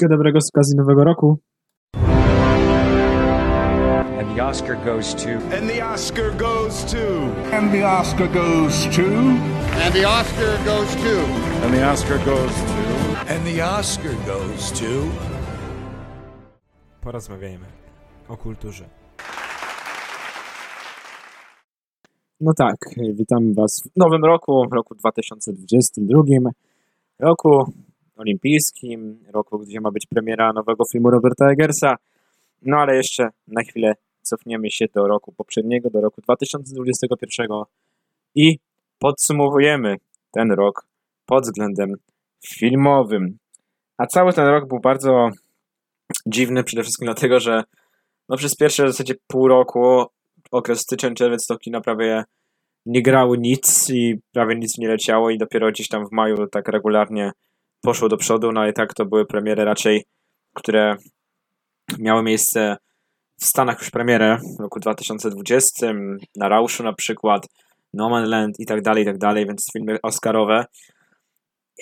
Wszystkiego dobrego z okazji Nowego Roku. And the Oscar goes to. And the Oscar goes to. And the Oscar goes to. And the Oscar goes to. And the Oscar goes to. And the Oscar goes to. Porozmawiajmy o kulturze. No tak, witam Was w nowym roku, w roku 2022, roku olimpijskim, roku, gdzie ma być premiera nowego filmu Roberta Eggersa. No ale jeszcze na chwilę cofniemy się do roku poprzedniego, do roku 2021 i podsumowujemy ten rok pod względem filmowym. A cały ten rok był bardzo dziwny, przede wszystkim dlatego, że no przez pierwsze w zasadzie pół roku, okres styczeń, czerwiec, to kina prawie nie grały nic i prawie nic nie leciało i dopiero gdzieś tam w maju tak regularnie poszło do przodu, no i tak to były premiery raczej, które miały miejsce w Stanach już premierę w roku 2020, na Rauszu na przykład, No Man Land i tak dalej, i tak dalej, więc filmy oscarowe.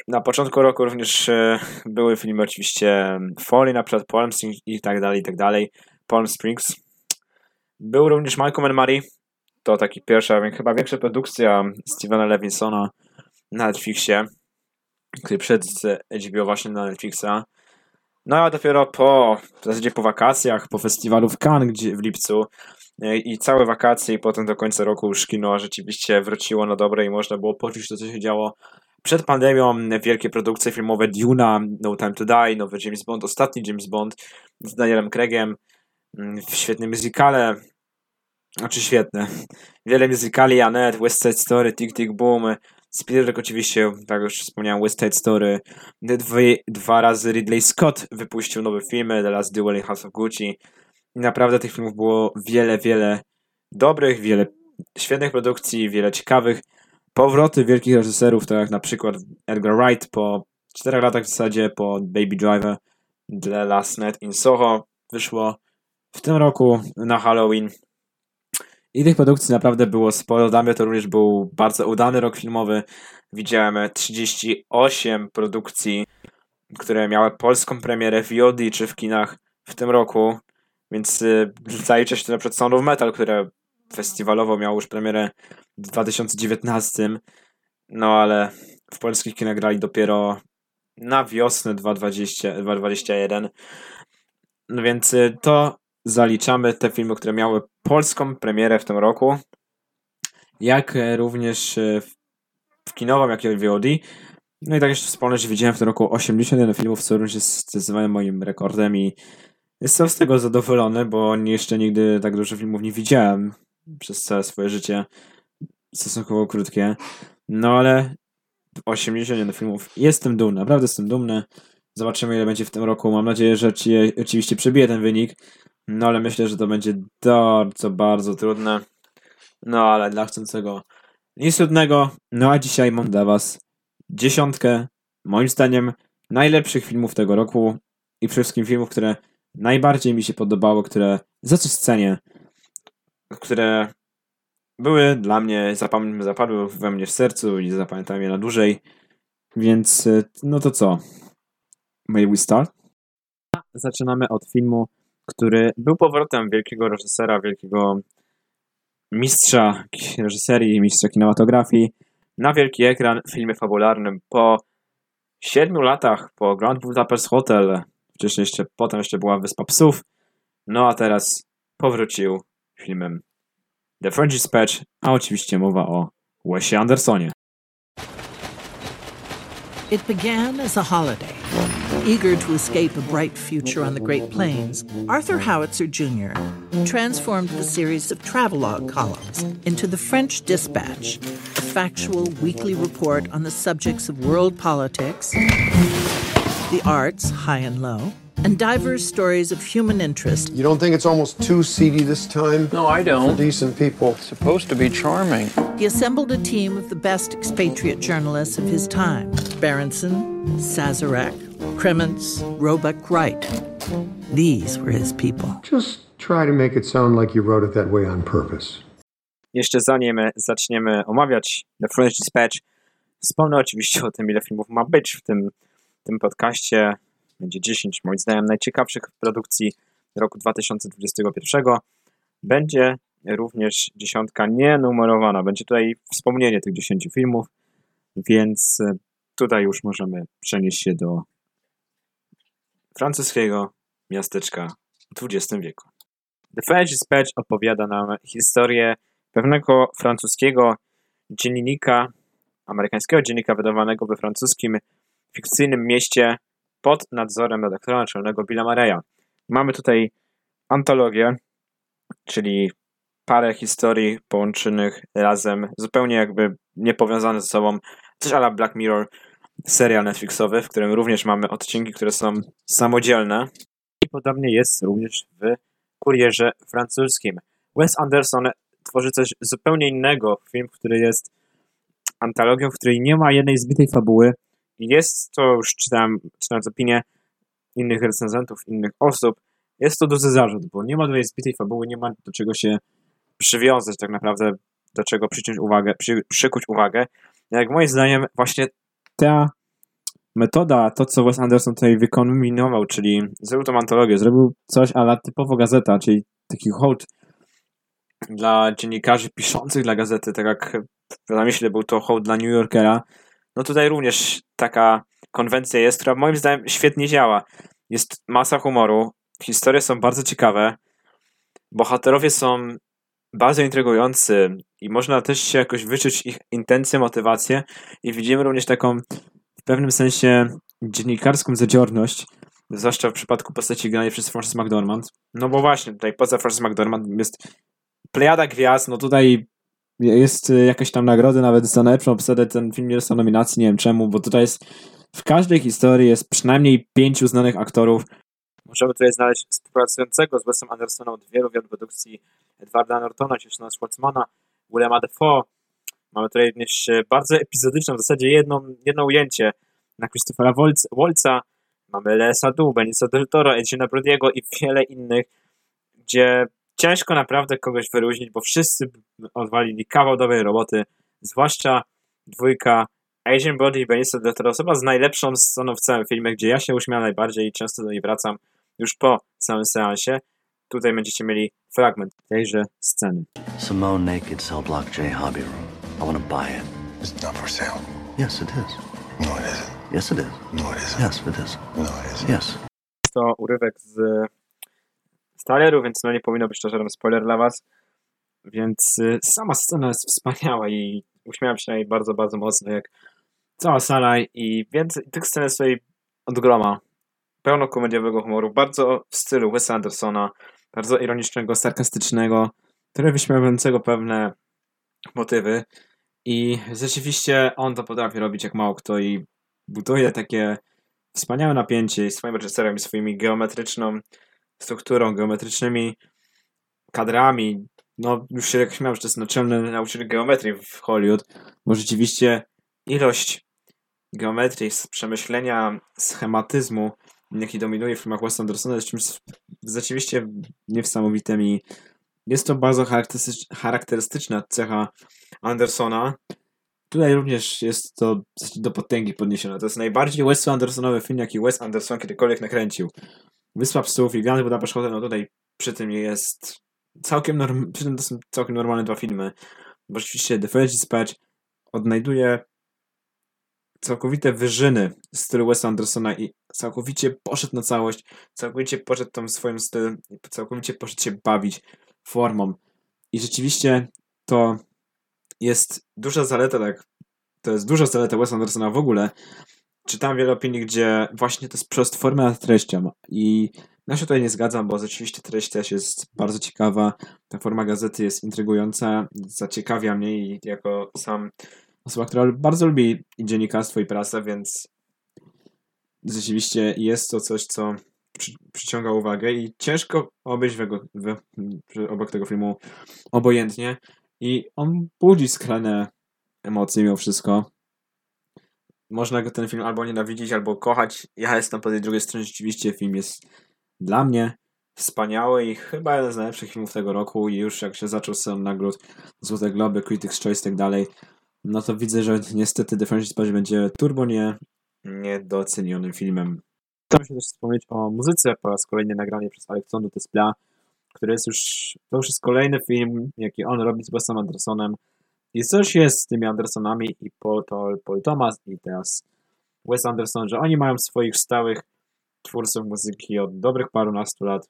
Na początku roku również e, były filmy oczywiście Foley, na przykład Palm Springs i tak dalej, i tak dalej. Palm Springs. Był również Malcolm and. To taki pierwsza, chyba większa produkcja Stevena Levinsona na Netflixie, który przed HBO właśnie na Netflixa. No a dopiero po, w zasadzie po wakacjach, po festiwalu w Cannes gdzie, w lipcu e, i całe wakacje i potem do końca roku już kino rzeczywiście wróciło na dobre i można było poczuć to, co się działo przed pandemią. Wielkie produkcje filmowe Duna, No Time to Die, nowy James Bond, ostatni James Bond z Danielem Craigiem, mm, w świetnym muzykale, znaczy świetne, wiele muzykali, Annette, West Side Story, Tick Tick Boom, Spielberg oczywiście, tak już wspomniałem, West Side Story. Dwie, dwa razy Ridley Scott wypuścił nowe filmy, The Last Duel i House of Gucci. I naprawdę tych filmów było wiele, wiele dobrych, wiele świetnych produkcji, wiele ciekawych. Powroty wielkich reżyserów, tak jak na przykład Edgar Wright po czterech latach w zasadzie, po Baby Driver, The Last Night in Soho wyszło w tym roku na Halloween. I tych produkcji naprawdę było sporo. Dla mnie to również był bardzo udany rok filmowy. Widziałem 38 produkcji, które miały polską premierę w VOD czy w kinach w tym roku. Więc y, zaliczę się na przykład Sound of Metal, które festiwalowo miało już premierę w 2019. No ale w polskich kinach grali dopiero na wiosnę 2020, 2021. No więc y, to zaliczamy te filmy, które miały polską premierę w tym roku, jak również e, w kinową, jak i w VOD. No i tak jeszcze wspomnę, że widziałem w tym roku 81 filmów, co również jest zdecydowanie moim rekordem i jestem z tego zadowolony, bo jeszcze nigdy tak dużo filmów nie widziałem przez całe swoje życie. Stosunkowo krótkie. No ale 81 filmów. Jestem dumny, naprawdę jestem dumny. Zobaczymy, ile będzie w tym roku. Mam nadzieję, że ci oczywiście przebije ten wynik. No ale myślę, że to będzie bardzo, bardzo trudne. No ale dla chcącego nic trudnego. No a dzisiaj mam dla Was dziesiątkę, moim zdaniem, najlepszych filmów tego roku i przede wszystkim filmów, które najbardziej mi się podobały, które za coś cenię, które były dla mnie, zapam- zapadły we mnie w sercu i zapamiętałem je na dłużej. Więc no to co? May we start? Zaczynamy od filmu który był powrotem wielkiego reżysera, wielkiego mistrza reżyserii, mistrza kinematografii na wielki ekran w filmie fabularnym po siedmiu latach po Grand Budapest Hotel, wcześniej jeszcze, potem jeszcze była Wyspa Psów, no a teraz powrócił filmem The French Dispatch, a oczywiście mowa o Wesie Andersonie. It began as a holiday. Eager to escape a bright future on the Great Plains, Arthur Howitzer Jr. transformed the series of travelogue columns into the French Dispatch, a factual weekly report on the subjects of world politics, the arts, high and low, and diverse stories of human interest. You don't think it's almost too seedy this time? No, I don't. For decent people. It's supposed to be charming. He assembled a team of the best expatriate journalists of his time Berenson, Sazarek, Kremens, Roebuck Wright. These were his people. Just try to make it sound like you wrote it that way on purpose. Jeszcze zanim zaczniemy omawiać The French Dispatch, wspomnę oczywiście o tym, ile filmów ma być w tym, tym podcaście. Będzie 10, moim zdaniem, najciekawszych produkcji roku 2021. Będzie również dziesiątka nienumerowana. Będzie tutaj wspomnienie tych 10 filmów, więc tutaj już możemy przenieść się do francuskiego miasteczka w XX wieku. The French Dispatch opowiada nam historię pewnego francuskiego dziennika, amerykańskiego dziennika wydawanego we francuskim fikcyjnym mieście pod nadzorem redaktora naczelnego Billa Mareya. Mamy tutaj antologię, czyli parę historii połączonych razem, zupełnie jakby niepowiązane ze sobą, coś ala Black Mirror, serial Netflixowy, w którym również mamy odcinki, które są samodzielne. I podobnie jest również w kurierze francuskim. Wes Anderson tworzy coś zupełnie innego, film, który jest antologią, w której nie ma jednej zbitej fabuły. Jest to, już czytałem, czytając opinie innych recenzentów, innych osób, jest to duży zarzut, bo nie ma tutaj zbitej fabuły, nie ma do czego się przywiązać tak naprawdę, do czego przyciąć uwagę, przy, przykuć uwagę. Jak moim zdaniem właśnie ta metoda, to co Wes Anderson tutaj wykombinował, czyli zrobił tą antologię, zrobił coś ala typowo gazeta, czyli taki hołd dla dziennikarzy piszących dla gazety, tak jak w zamyśle był to hołd dla New Yorkera, no tutaj również taka konwencja jest, która moim zdaniem świetnie działa. Jest masa humoru, historie są bardzo ciekawe, bohaterowie są bardzo intrygujący i można też się jakoś wyczuć ich intencje, motywacje i widzimy również taką w pewnym sensie dziennikarską zadziorność, zwłaszcza w przypadku postaci granej przez Frances McDormand. No bo właśnie, tutaj poza Frances McDormand jest plejada gwiazd, no tutaj jest jakaś tam nagrody nawet za najlepszą obsadę, ten film nie dostał nominacji, nie wiem czemu, bo tutaj jest w każdej historii jest przynajmniej pięciu znanych aktorów. Możemy tutaj znaleźć współpracującego z Wesem Andersonem od wielu, wielu produkcji Edwarda Nortona, Jacksona Schwartzmana, Willema Dafoe. Mamy tutaj również bardzo epizodyczną, w zasadzie jedną, jedno ujęcie na Christophera Wolca. Mamy Lea Sadu, Benicio del Toro, Edgina Brodiego i wiele innych, gdzie ciężko naprawdę kogoś wyróżnić, bo wszyscy odwalili kawał dobrej roboty, zwłaszcza dwójka Asian Brody i Benicio del Toro, osoba z najlepszą sceną w całym filmie, gdzie ja się uśmiałem najbardziej i często do niej wracam już po samym seansie. Tutaj będziecie mieli fragment tejże sceny. Simone Naked Cell Block J Hobby Room. I want to buy it. It's not for sale. Yes, it is. No, it isn't. Yes, it is. No, it isn't. Yes, it is. No, it isn't. Yes. to urywek z, z więc no nie powinno być to żaden spoiler dla was. Więc y, sama scena jest wspaniała i uśmiałem się na niej bardzo, bardzo mocno, jak cała sala i więcej tych scen jest tutaj od groma. Pełno komediowego humoru, bardzo w stylu Wesa Andersona, bardzo ironicznego, sarkastycznego, trochę wyśmiewającego pewne motywy i rzeczywiście on to potrafi robić jak mało kto i buduje takie wspaniałe napięcie i swoim reżyserem i swoimi geometryczną strukturą, geometrycznymi kadrami. No, już się jak śmiałem, że to jest naczelny nauczyciel geometrii w Hollywood, bo rzeczywiście ilość geometrii, przemyślenia schematyzmu, jaki dominuje w filmach Wes Andersona, jest czymś rzeczywiście niesamowitym i jest to bardzo charakterystycz- charakterystyczna cecha Andersona. Tutaj również jest to do potęgi podniesione. To jest najbardziej Wes Andersonowy film, jaki Wes Anderson kiedykolwiek nakręcił. Wyspa Psów i Grand Budapest Hotel, no tutaj przy tym jest całkiem norm... przy tym to są całkiem normalne dwa filmy. Bo rzeczywiście The French Dispatch odnajduje całkowite wyżyny stylu Wesa Andersona i całkowicie poszedł na całość, całkowicie poszedł tą swoim styl, całkowicie poszedł się bawić formą. I rzeczywiście to jest duża zaleta, tak, to jest duża zaleta Wesa Andersona w ogóle. Czytałem wiele opinii, gdzie właśnie to jest prost forma nad treścią i ja się tutaj nie zgadzam, bo rzeczywiście treść też jest bardzo ciekawa. Ta forma gazety jest intrygująca, zaciekawia mnie i jako sam osoba, która bardzo lubi dziennikarstwo i prasę, więc rzeczywiście jest to coś, co przy, przyciąga uwagę i ciężko obejść wego, we, obok tego filmu obojętnie i on budzi skrajne emocje mimo wszystko. Można go ten film albo nienawidzić, albo kochać. Ja jestem po tej drugiej stronie. Rzeczywiście film jest dla mnie wspaniały i chyba jeden z najlepszych filmów tego roku i już jak się zaczął sam nagród Złote Globy, Critics' Choice i tak dalej, no to widzę, że niestety The French Dispatch będzie turbo nie, niedocenionym filmem. Chciałem się też wspomnieć o muzyce po raz kolejny nagranej przez Aleksandru Despla, który jest już, to już jest kolejny film, jaki on robi z Wesem Andersonem. I coś jest z tymi Andersonami i Paul, Paul Thomas i teraz Wes Anderson, że oni mają swoich stałych twórców muzyki od dobrych parunastu lat.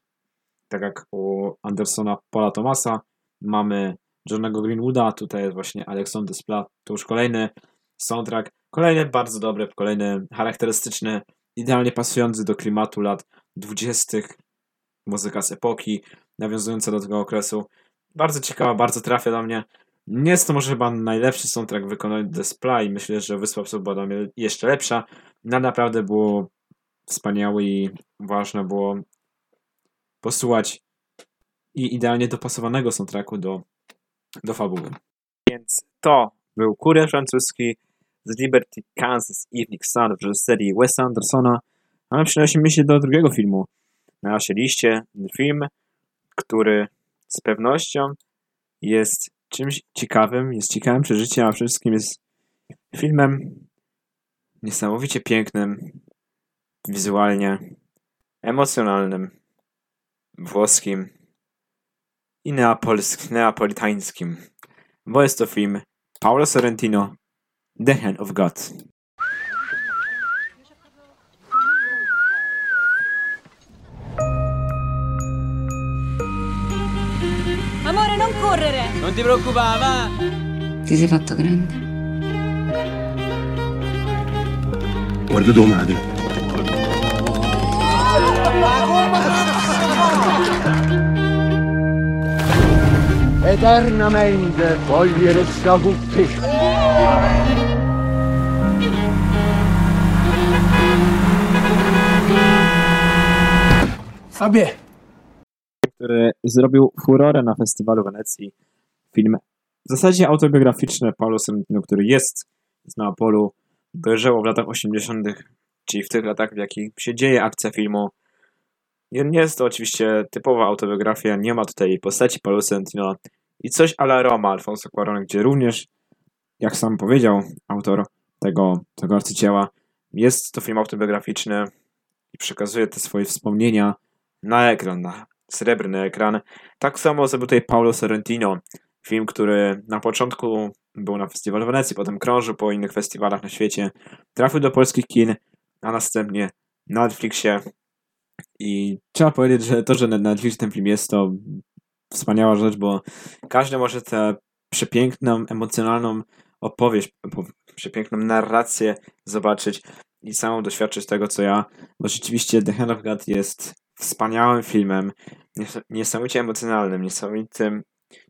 Tak jak u Andersona Paula Thomasa mamy Johnego Greenwooda, tutaj jest właśnie Alexander Desplat, to już kolejny soundtrack, kolejny bardzo dobry, kolejny charakterystyczny, idealnie pasujący do klimatu lat 20. muzyka z epoki, nawiązująca do tego okresu. Bardzo ciekawa, bardzo trafia do mnie. Nie jest to może chyba najlepszy soundtrack wykonany Despla i myślę, że Wyspa Psów była mnie jeszcze lepsza. No naprawdę było wspaniały i ważne było posłuchać i idealnie dopasowanego soundtracku do, do fabuły. Więc to był kurier francuski z Liberty Kansas Evening Sun w reżyserii Wesa Andersona. A my przenosimy się do drugiego filmu na naszej liście. Film, który z pewnością jest czymś ciekawym, jest ciekawym przeżyciem, a wszystkim jest filmem niesamowicie pięknym, wizualnie, emocjonalnym, włoskim i neapolskim, neapolitańskim, bo jest to film Paolo Sorrentino The Hand of God. Amore, non correre! Non ti preoccupare, va! Ti sei fatto grande. Guarda tua madre. Eternamente con te. Fabie. który zrobił furorę na festiwalu Wenecji. Film w zasadzie autobiograficzny Paulo Sorrentino, który jest z Neapolu, dojrzało w latach 80., czyli w tych latach, w jakich się dzieje akcja filmu. Nie nie jest to oczywiście typowa autobiografia, nie ma tutaj postaci Paulo Sorrentino i coś a la Roma Alfonso Cuarón, gdzie również, jak sam powiedział autor tego, tego arcydzieła, jest to film autobiograficzny i przekazuje te swoje wspomnienia na ekran, na srebrny ekran. Tak samo zrobił tutaj Paulo Sorrentino. Film, który na początku był na festiwalu w Wenecji, potem krążył po innych festiwalach na świecie. Trafił do polskich kin, a następnie na Netflixie. I trzeba powiedzieć, że to, że na Netflixie ten film jest, to wspaniała rzecz, bo każdy może tę przepiękną, emocjonalną opowieść, po- przepiękną narrację zobaczyć i samą doświadczyć tego, co ja, bo rzeczywiście The Hand of God jest wspaniałym filmem, nies- niesamowicie emocjonalnym, niesamowitym,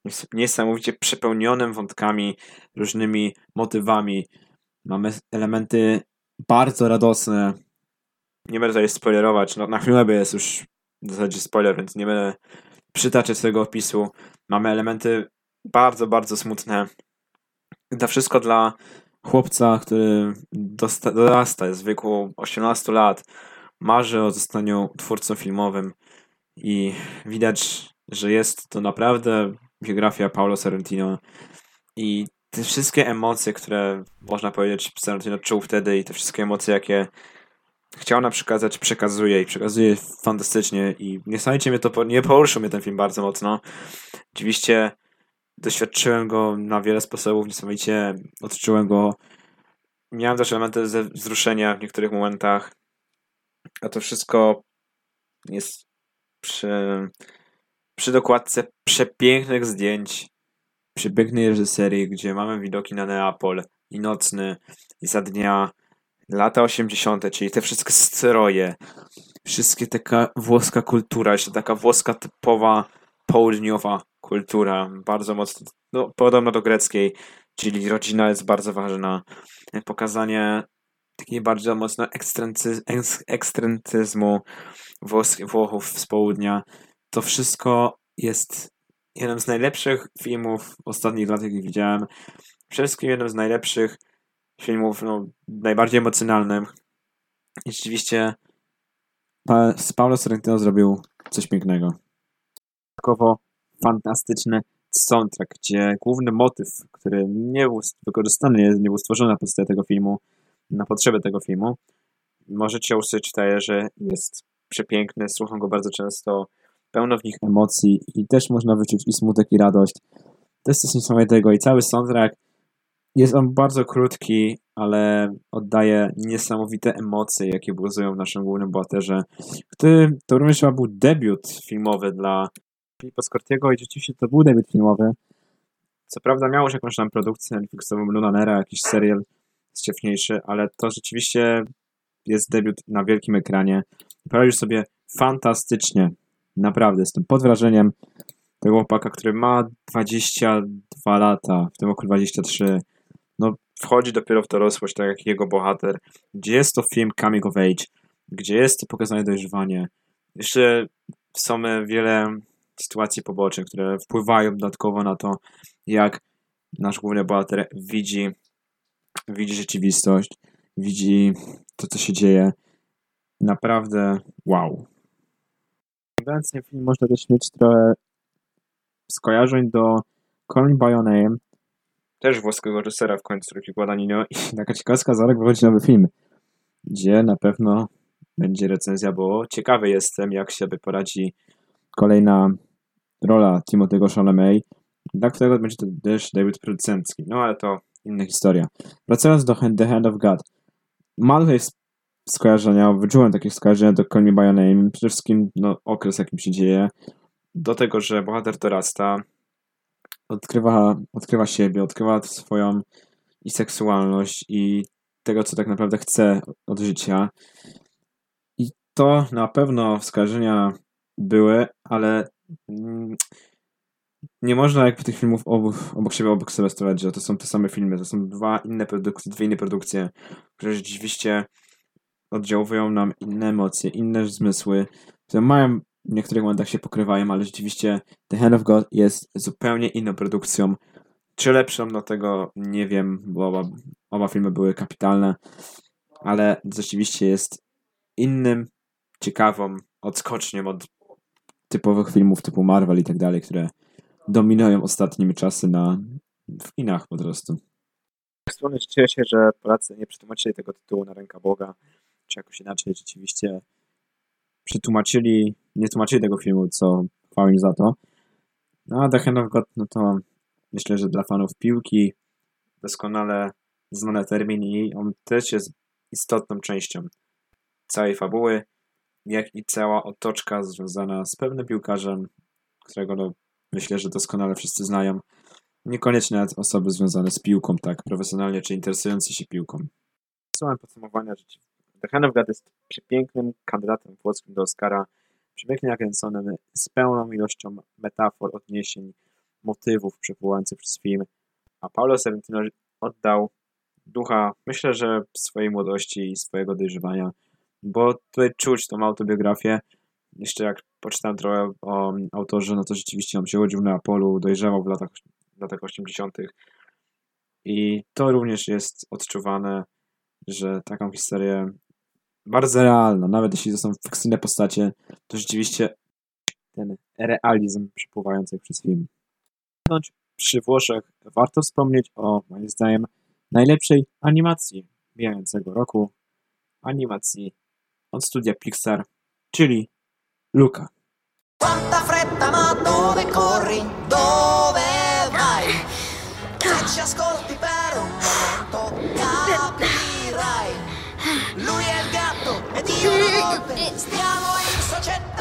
nies- niesamowicie przepełnionym wątkami, różnymi motywami. Mamy elementy bardzo radosne. Nie będę tutaj spoilerować, no, na chwilę jest już w zasadzie spoiler, więc nie będę przytaczać tego opisu. Mamy elementy bardzo, bardzo smutne. To wszystko dla chłopca, który dorasta, jest w wieku 18 lat, marzy o zostaniu twórcą filmowym i widać, że jest to naprawdę biografia Paulo Sorrentino i te wszystkie emocje, które można powiedzieć Sorrentino czuł wtedy i te wszystkie emocje, jakie chciał nam przekazać, przekazuje i przekazuje fantastycznie i niesamowicie mnie to, nie poruszył mnie ten film bardzo mocno. Oczywiście doświadczyłem go na wiele sposobów, niesamowicie odczułem go. Miałem też elementy ze wzruszenia w niektórych momentach, a to wszystko jest przy, przy dokładce przepięknych zdjęć, przepięknej reżyserii, gdzie mamy widoki na Neapol i nocny, i za dnia, lata 80., czyli te wszystkie stroje, wszystkie taka włoska kultura, jeszcze taka włoska typowa południowa kultura, bardzo mocno, no, podobna do greckiej, czyli rodzina jest bardzo ważna. Pokazanie takiej bardzo mocno ekstrentyzmu Włos, Włochów z południa. To wszystko jest jednym z najlepszych filmów ostatnich lat, jakich widziałem. Przede wszystkim jednym z najlepszych filmów, no, najbardziej emocjonalnych. I rzeczywiście pa, z Paulo Sorrentino zrobił coś pięknego. Dodatkowo fantastyczny soundtrack, gdzie główny motyw, który nie był wykorzystany, nie był stworzony na podstawie tego filmu, na potrzeby tego filmu, możecie usłyszeć tutaj, że jest przepiękny, słucham go bardzo często, pełno w nich emocji i też można wyczuć i smutek i radość. To jest coś niesamowitego i cały soundtrack jest on bardzo krótki, ale oddaje niesamowite emocje, jakie buzują w naszym głównym bohaterze, to również chyba był debiut filmowy dla Filipa Scortiego i rzeczywiście to był debiut filmowy. Co prawda miał już jakąś tam produkcję Netflixową Lunanera, jakiś serial wcześniejszy, ale to rzeczywiście jest debiut na wielkim ekranie. Poradził sobie fantastycznie. Naprawdę, jestem pod wrażeniem tego chłopaka, który ma 22 lata, w tym roku 23. Wchodzi dopiero w dorosłość, tak jak jego bohater. Gdzie jest to film coming of age, gdzie jest to pokazane dojrzewanie. Jeszcze są wiele sytuacji pobocznych, które wpływają dodatkowo na to, jak nasz główny bohater widzi, widzi rzeczywistość, widzi to, co się dzieje. Naprawdę wow. Oglądając film można też mieć trochę skojarzeń do Call Me By Your Name, też włoskiego reżysera w końcu, Ricky Guadagnino i taka ciekawska, za rok wychodzi nowy film, gdzie na pewno będzie recenzja, bo ciekawy jestem, jak sobie poradzi kolejna rola Timothy'ego Chalamet, dla którego będzie to też debiut producencki. No ale to inna historia. Wracając do The Hand of God. Mam tutaj skojarzenia, wyczułem takie skojarzenia do Call Me By Your Name. Przede wszystkim no, okres, jakim się dzieje. Do tego, że bohater dorasta, odkrywa, odkrywa siebie, odkrywa swoją i seksualność i tego, co tak naprawdę chce od życia. I to na pewno wskażenia były, ale mm, nie można jakby tych filmów obok, obok siebie obok sobie stawiać, że to są te same filmy, to są dwa inne produkcje, dwie inne produkcje, które rzeczywiście oddziałują nam inne emocje, inne zmysły, które mają w niektórych momentach się pokrywają, ale rzeczywiście The Hand of God jest zupełnie inną produkcją. Czy lepszą, no tego nie wiem, bo oba, oba filmy były kapitalne, ale rzeczywiście jest innym, ciekawą odskocznią od typowych filmów typu Marvel i tak dalej, które dominują ostatnimi czasy na w kinach po prostu. Z strony cieszę się, że Polacy nie przetłumaczyli tego tytułu na ręka Boga, czy jakoś inaczej rzeczywiście przetłumaczyli, nie tłumaczyli tego filmu, co chwała za to. No a The Hand of God, no to myślę, że dla fanów piłki doskonale znany termin i on też jest istotną częścią całej fabuły, jak i cała otoczka związana z pewnym piłkarzem, którego no, myślę, że doskonale wszyscy znają. Niekoniecznie nawet osoby związane z piłką, tak profesjonalnie, czy interesujące się piłką. Słowem podsumowania, że God jest przepięknym kandydatem włoskim do Oscara, przepięknie nakręconym, z pełną ilością metafor, odniesień, motywów przywołujących przez film, a Paulo Sorrentino oddał ducha, myślę, że swojej młodości i swojego dojrzewania, bo tutaj czuć tą autobiografię. Jeszcze jak poczytałem trochę o autorze, no to rzeczywiście on przychodził na polu, dojrzewał w latach, w latach 80. I to również jest odczuwane, że taką historię bardzo realna, nawet jeśli to są fikcyjne postacie, to rzeczywiście ten realizm przepływający przez film. Przy Włoszech warto wspomnieć o, moim zdaniem, najlepszej animacji mijającego roku, animacji od studia Pixar, czyli Luca. Quanta fretta ma dove corri, dove vai? Ci ascolti per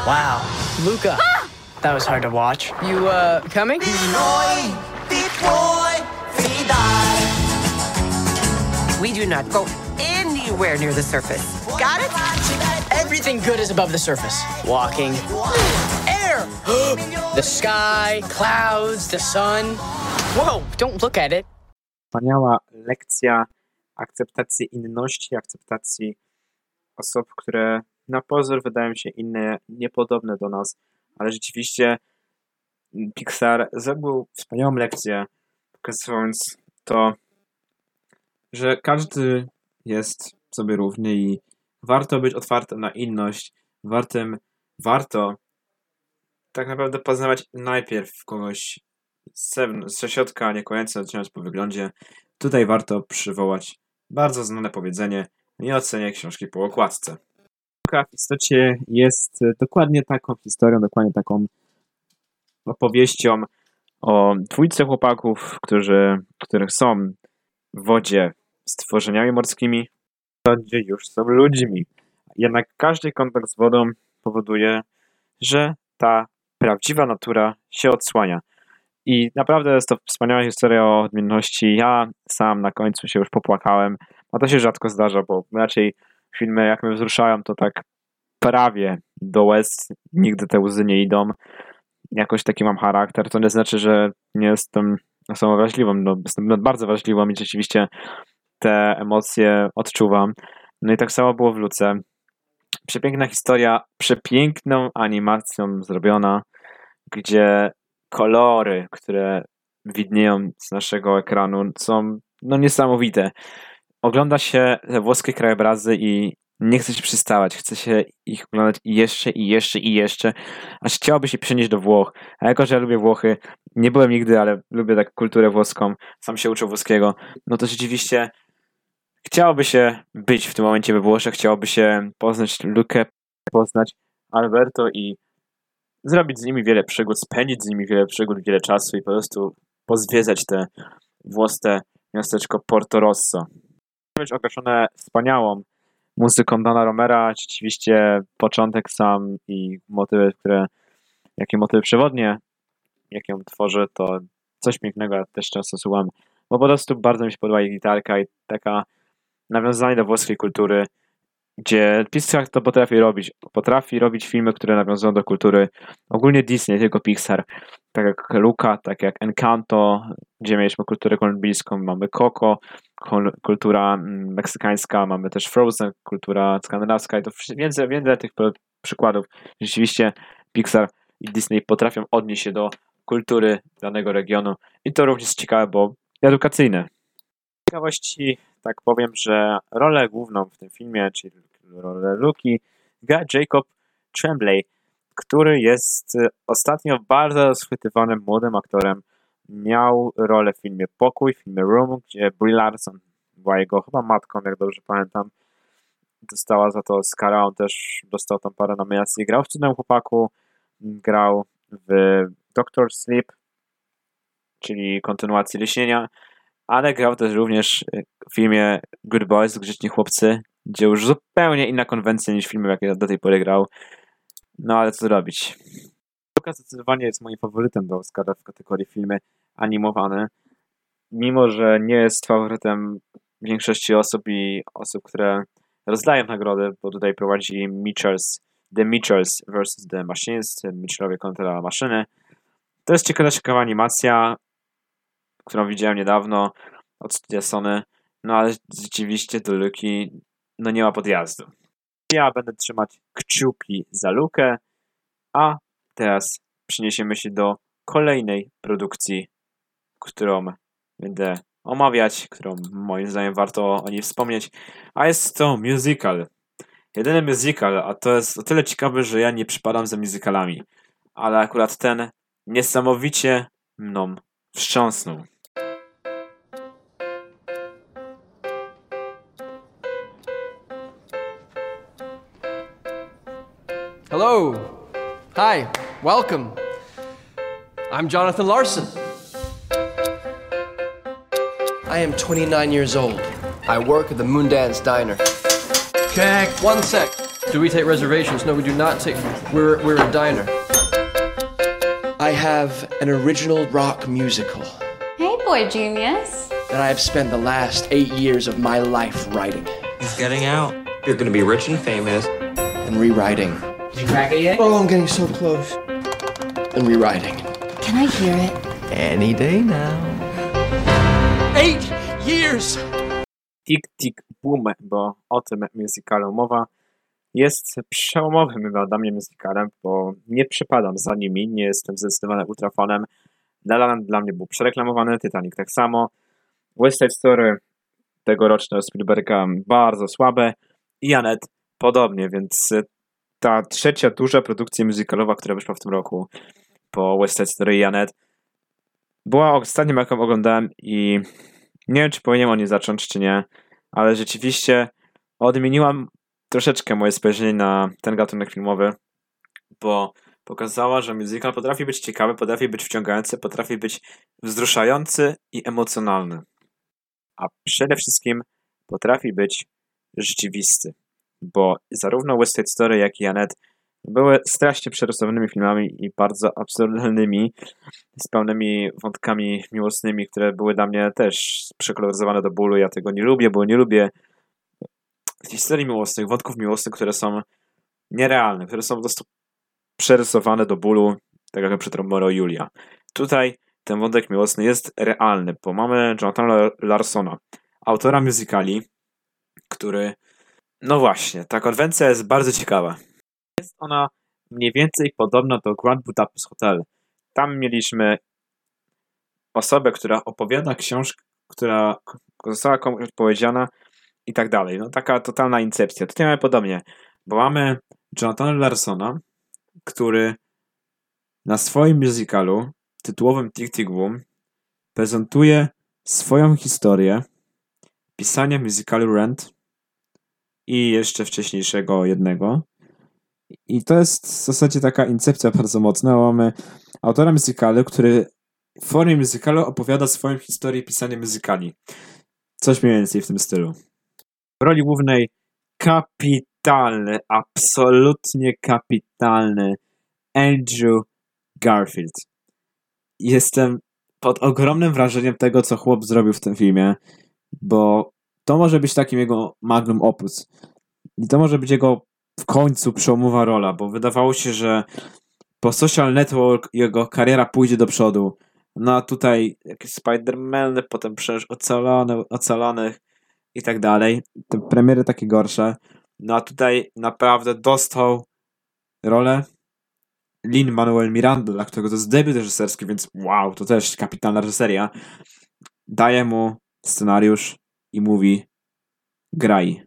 Wow, Luca. That was hard to watch. You, uh, coming? Di noi ti puoi fidare. We do not go anywhere near the surface. Got it? Everything good is above the surface. Walking. Air! the sky, clouds, the sun. Whoa, don't look at it. Wspaniała lekcja akceptacji inności, akceptacji osób, które na pozór wydają się inne, niepodobne do nas, ale rzeczywiście Pixar zrobił wspaniałą lekcję, pokazując to, że każdy jest sobie równy i warto być otwartym na inność, wartym, warto tak naprawdę poznawać najpierw kogoś z, zewn- ze środka, niekoniecznie zaczynać po wyglądzie. Tutaj warto przywołać bardzo znane powiedzenie nie oceniaj książki po okładce. W istocie jest e, dokładnie taką historią, dokładnie taką opowieścią o dwójce chłopaków, którzy, których są w wodzie stworzeniami morskimi, gdzie już są ludźmi. Jednak każdy kontakt z wodą powoduje, że ta prawdziwa natura się odsłania. I naprawdę jest to wspaniała historia o odmienności. Ja sam na końcu się już popłakałem, a to się rzadko zdarza, bo raczej filmy jak mnie wzruszają, to tak prawie do łez, nigdy te łzy nie idą. Jakoś taki mam charakter, to nie znaczy, że nie jestem osobą wrażliwą, no, jestem bardzo wrażliwą i rzeczywiście te emocje odczuwam. No i tak samo było w Luce. Przepiękna historia, przepiękną animacją zrobiona, gdzie kolory, które widnieją z naszego ekranu są no niesamowite. Ogląda się włoskie krajobrazy i nie chce się przystawać, chce się ich oglądać jeszcze i jeszcze i jeszcze, aż chciałoby się przenieść do Włoch. A jako, że ja lubię Włochy, nie byłem nigdy, ale lubię tak kulturę włoską, sam się uczę włoskiego, no to rzeczywiście chciałoby się być w tym momencie we Włoszech, chciałoby się poznać Lukę, poznać Alberto i zrobić z nimi wiele przygód, spędzić z nimi wiele przygód, wiele czasu i po prostu pozwiedzać te włoskie miasteczko Porto Rosso. Być określone wspaniałą muzyką Dona Romera, rzeczywiście początek sam i motywy, które, jakie motywy przewodnie, jakie on tworzy, to coś pięknego, ja też często słucham, bo po prostu bardzo mi się podoba jej gitarka i taka nawiązanie do włoskiej kultury, gdzie Pixar to potrafi robić. Potrafi robić filmy, które nawiązują do kultury ogólnie Disney, nie tylko Pixar. Tak jak Luca, tak jak Encanto, gdzie mieliśmy kulturę kolumbijską, mamy Coco, kultura mm, meksykańska, mamy też Frozen, kultura skandynawska i to więcej, więcej tych przykładów. Rzeczywiście Pixar i Disney potrafią odnieść się do kultury danego regionu i to również ciekawe, bo edukacyjne. Ciekawości tak powiem, że rolę główną w tym filmie, czyli rolę Luki, gra Jacob Tremblay, który jest ostatnio bardzo schwytywanym młodym aktorem. Miał rolę w filmie Pokój, w filmie Room, gdzie Brie Larson była jego chyba matką, jak dobrze pamiętam. Dostała za to Oscara, on też dostał tam parę nominacji. Grał w Cudnym Chłopaku, grał w Doctor Sleep, czyli kontynuacji Leśnienia, ale grał też również w filmie Good Boys, Grzeczni Chłopcy, gdzie już zupełnie inna konwencja niż filmy, jakie do tej pory grał. No ale co zrobić? Luka zdecydowanie jest moim faworytem do Oscara w kategorii filmy animowane. Mimo, że nie jest faworytem większości osób i osób, które rozdają nagrody, bo tutaj prowadzi Mitchells, The Mitchells vs. The Machines, Mitchellowie kontra maszyny. To jest ciekawa, ciekawa animacja, którą widziałem niedawno od studia Sony, no ale rzeczywiście do Luki no nie ma podjazdu. Ja będę trzymać kciuki za Lukę, a teraz przeniesiemy się do kolejnej produkcji, którą będę omawiać, którą moim zdaniem warto o niej wspomnieć, a jest to musical. Jedyny musical, a to jest o tyle ciekawe, że ja nie przypadam za musicalami, ale akurat ten niesamowicie mną wstrząsnął. Hello. Hi. Welcome. I'm Jonathan Larson. I am 29 years old. I work at the Moondance Diner. Check. One sec. Do we take reservations? No, we do not take. We're, we're a diner. I have an original rock musical Hey, boy genius. that I have spent the last eight years of my life writing He's getting out. You're gonna be rich and famous. and rewriting. Crack it yet? Oh, I'm getting so close. And rewriting. Can I hear it? Any day now. Eight years! Tick Tick Boom, bo o tym musicalu mowa, jest przełomowym dla mnie musicalem, bo nie przypadam za nimi, nie jestem zdecydowanie ultrafanem. La La Land dla mnie był przereklamowany, Titanic tak samo. West Side Story tegoroczne Spielberga bardzo słabe i Janet podobnie, więc ta trzecia duża produkcja musicalowa, która wyszła w tym roku po West Side Story Janet była ostatnią jaką oglądałem i nie wiem, czy powinienem o niej zacząć, czy nie, ale rzeczywiście odmieniłam troszeczkę moje spojrzenie na ten gatunek filmowy, bo pokazała, że musical potrafi być ciekawy, potrafi być wciągający, potrafi być wzruszający i emocjonalny. A przede wszystkim potrafi być rzeczywisty, bo zarówno West Side Story, jak i Janet były strasznie przerysowanymi filmami i bardzo absurdalnymi, z pełnymi wątkami miłosnymi, które były dla mnie też przekoloryzowane do bólu. Ja tego nie lubię, bo nie lubię historii miłosnych, wątków miłosnych, które są nierealne, które są po prostu przerysowane do bólu, tak jak przed Romero Julia. Tutaj ten wątek miłosny jest realny, bo mamy Jonathana Larsona, autora musicali, który, no właśnie, ta konwencja jest bardzo ciekawa. Jest ona mniej więcej podobna do Grand Budapest Hotel. Tam mieliśmy osobę, która opowiada książkę, która została komuś odpowiedziana i tak dalej. No taka totalna incepcja. Tutaj mamy podobnie, bo mamy Jonathana Larsona, który na swoim musicalu tytułowym Tick Tick Boom prezentuje swoją historię pisania musicalu Rent i jeszcze wcześniejszego jednego. I to jest w zasadzie taka incepcja bardzo mocna. Mamy autora musicalu, który w formie musicalu opowiada swoją historię pisania musicali. Coś mniej więcej w tym stylu. W roli głównej kapitalny, absolutnie kapitalny Andrew Garfield. Jestem pod ogromnym wrażeniem tego, co chłop zrobił w tym filmie, bo to może być takim jego magnum opus. I to może być jego w końcu przełomowa rola, bo wydawało się, że po Social Network jego kariera pójdzie do przodu. No a tutaj jakieś Spider-Man, potem przecież ocalone, ocalonych i tak dalej. Te premiery takie gorsze. No a tutaj naprawdę dostał rolę Lin Manuel Miranda, dla którego to jest debiut reżyserski, więc wow, to też kapitalna reżyseria. Daje mu scenariusz i mówi graj.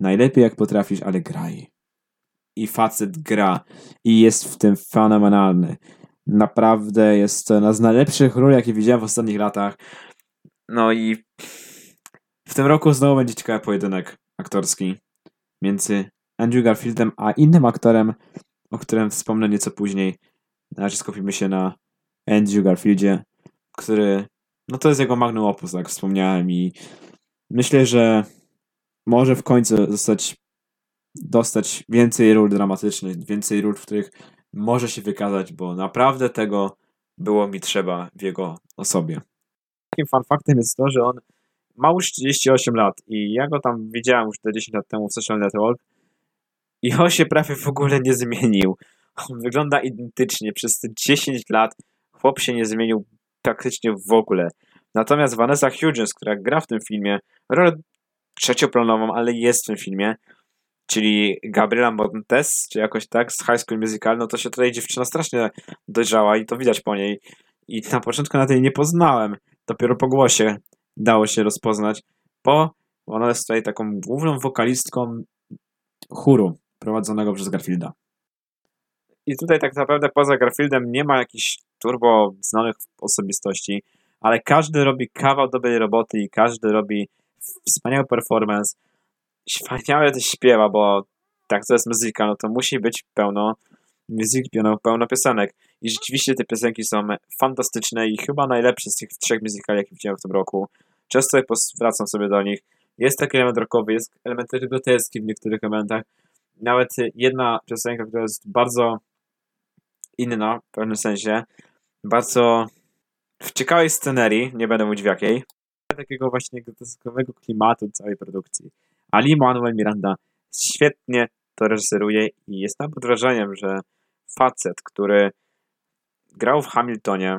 Najlepiej jak potrafisz, ale graj. I facet gra. I jest w tym fenomenalny. Naprawdę jest to jedna z najlepszych ról, jakie widziałem w ostatnich latach. No i w tym roku znowu będzie ciekawy pojedynek aktorski między Andrew Garfieldem a innym aktorem, o którym wspomnę nieco później. Na razie skupimy się na Andrew Garfieldzie, który, no to jest jego magnum opus, jak wspomniałem i myślę, że może w końcu zostać, dostać więcej ról dramatycznych, więcej ról, w których może się wykazać, bo naprawdę tego było mi trzeba w jego osobie. Takim fun jest to, że on ma już 38 lat i ja go tam widziałem już te 10 lat temu w Social Network i on się prawie w ogóle nie zmienił. On wygląda identycznie. Przez te 10 lat chłop się nie zmienił praktycznie w ogóle. Natomiast Vanessa Hudgens, która gra w tym filmie, rolę trzecioplanową, ale jest w tym filmie, czyli Gabriela Montes, czy jakoś tak, z High School Musical, no to się tutaj dziewczyna strasznie dojrzała i to widać po niej. I na początku na tej nie poznałem. Dopiero po głosie dało się rozpoznać, bo ona jest tutaj taką główną wokalistką chóru prowadzonego przez Garfielda. I tutaj tak naprawdę poza Garfieldem nie ma jakichś turbo znanych osobistości, ale każdy robi kawał dobrej roboty i każdy robi wspaniały performance. Wspaniale też śpiewa, bo tak to jest muzyka, no to musi być pełno muzyki, pełno, piosenek. I rzeczywiście te piosenki są fantastyczne i chyba najlepsze z tych trzech muzykali, jakie widziałem w tym roku. Często wracam sobie do nich. Jest taki element rockowy, jest element groteski w niektórych elementach. Nawet jedna piosenka, która jest bardzo inna w pewnym sensie, bardzo w ciekawej scenerii, nie będę mówić w jakiej, takiego właśnie groteskowego klimatu całej produkcji. Ali Manuel Miranda świetnie to reżyseruje i jestem pod wrażeniem, że facet, który grał w Hamiltonie,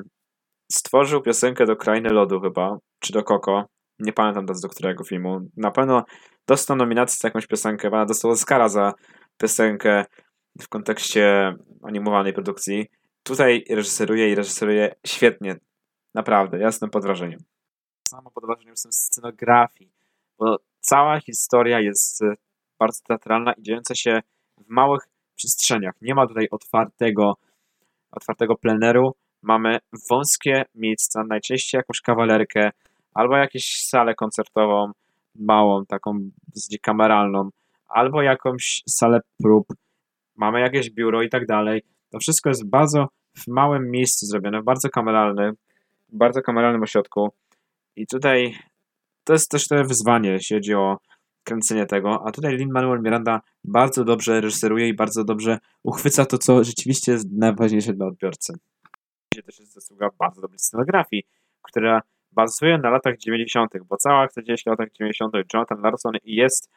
stworzył piosenkę do Krainy Lodu chyba, czy do Coco, nie pamiętam teraz do którego filmu, na pewno dostał nominację za jakąś piosenkę, bo dostał Oscara za piosenkę w kontekście animowanej produkcji. Tutaj reżyseruje i reżyseruje świetnie. Naprawdę, ja jestem pod wrażeniem. Samo pod wrażeniem jestem scenografii, bo cała historia jest bardzo teatralna i dziejąca się w małych przestrzeniach. Nie ma tutaj otwartego, otwartego pleneru. Mamy wąskie miejsca, najczęściej jakąś kawalerkę albo jakąś salę koncertową, małą, taką kameralną, albo jakąś salę prób, mamy jakieś biuro i tak dalej. To wszystko jest bardzo w małym miejscu zrobione, bardzo kameralne, w bardzo kameralnym ośrodku. I tutaj to jest też te wyzwanie, jeśli chodzi o kręcenie tego, a tutaj Lin-Manuel Miranda bardzo dobrze reżyseruje i bardzo dobrze uchwyca to, co rzeczywiście jest najważniejsze dla odbiorcy. Też jest zasługa bardzo dobrej scenografii, która bazuje na latach 90., bo cała akcja dzieje się w latach 90. Jonathan Larson jest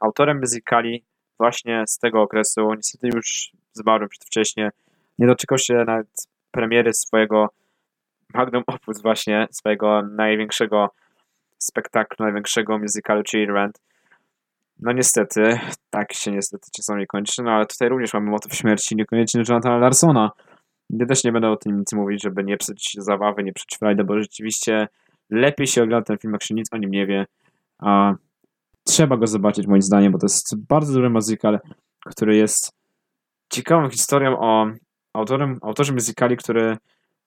autorem muzykali właśnie z tego okresu. Niestety już zmarł przedwcześnie. Nie doczekał się nawet premiery swojego magnum opus właśnie, swojego największego spektaklu, największego musicalu, czyli Rent. No niestety, tak się niestety czasami kończy, no ale tutaj również mamy motyw śmierci, niekoniecznie Jonathana Larsona. Ja też nie będę o tym nic mówić, żeby nie psuć zabawy, nie psuć frajdy, bo rzeczywiście lepiej się ogląda ten film, jak się nic o nim nie wie. A trzeba go zobaczyć moim zdaniem, bo to jest bardzo dobry musical, który jest ciekawą historią o autorem, autorze muzykali, który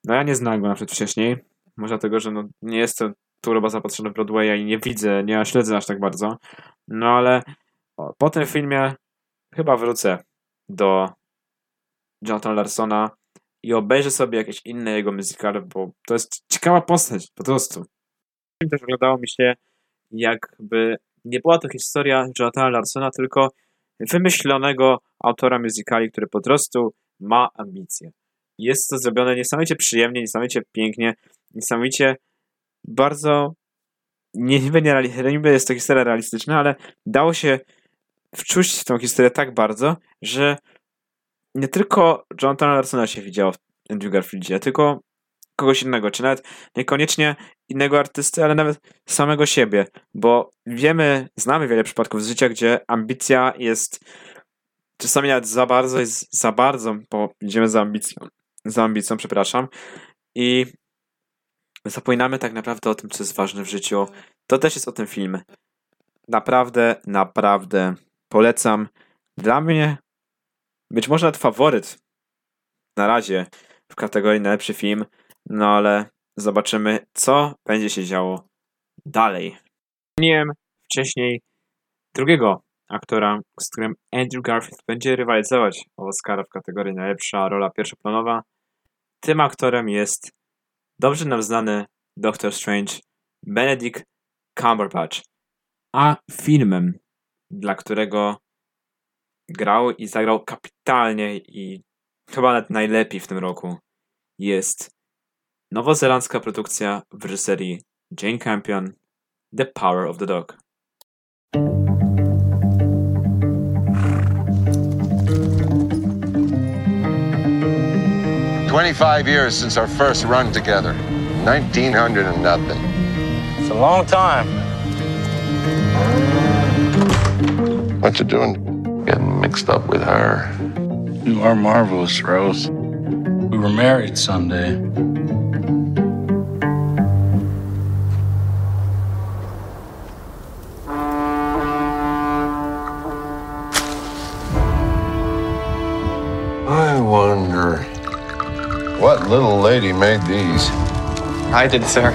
no ja nie znam go na przykład wcześniej, może dlatego, że no, nie jestem turbo zapatrzony w Broadwaya i nie widzę, nie śledzę aż tak bardzo, no ale po tym filmie chyba wrócę do Jonathan Larsona i obejrzę sobie jakieś inne jego muzykale, bo to jest ciekawa postać, po prostu. Też oglądało mi się, jakby nie była to historia Jonathana Larsona, tylko wymyślonego autora muzykali, który po prostu ma ambicje. Jest to zrobione niesamowicie przyjemnie, niesamowicie pięknie, niesamowicie bardzo nie niby, nie, jest to historia realistyczna, ale dało się wczuć w tą historię tak bardzo, że nie tylko Jonathana Larsona się widziało w Andrew Garfieldzie, tylko kogoś innego, czy nawet niekoniecznie innego artysty, ale nawet samego siebie, bo wiemy, znamy wiele przypadków z życia, gdzie ambicja jest czasami nawet za bardzo, jest za bardzo, bo idziemy za ambicją, za ambicją, przepraszam, i zapominamy tak naprawdę o tym, co jest ważne w życiu. To też jest o tym film. Naprawdę, naprawdę polecam. Dla mnie być może nawet faworyt na razie w kategorii najlepszy film, no ale zobaczymy, co będzie się działo dalej. Wspomniałem wcześniej drugiego aktora, z którym Andrew Garfield będzie rywalizować o Oscara w kategorii najlepsza rola pierwszoplanowa. Tym aktorem jest dobrze nam znany Doctor Strange Benedict Cumberbatch, a filmem, dla którego grał i zagrał kapitalnie i chyba nawet najlepiej w tym roku, jest nowozelandzka produkcja w reżyserii Jane Campion The Power of the Dog. Twenty-five years since our first run together. Nineteen hundred and nothing. It's a long time. What you doing? Getting mixed up with her. You are marvelous, Rose. We were married Sunday. Lady made these. I did, sir.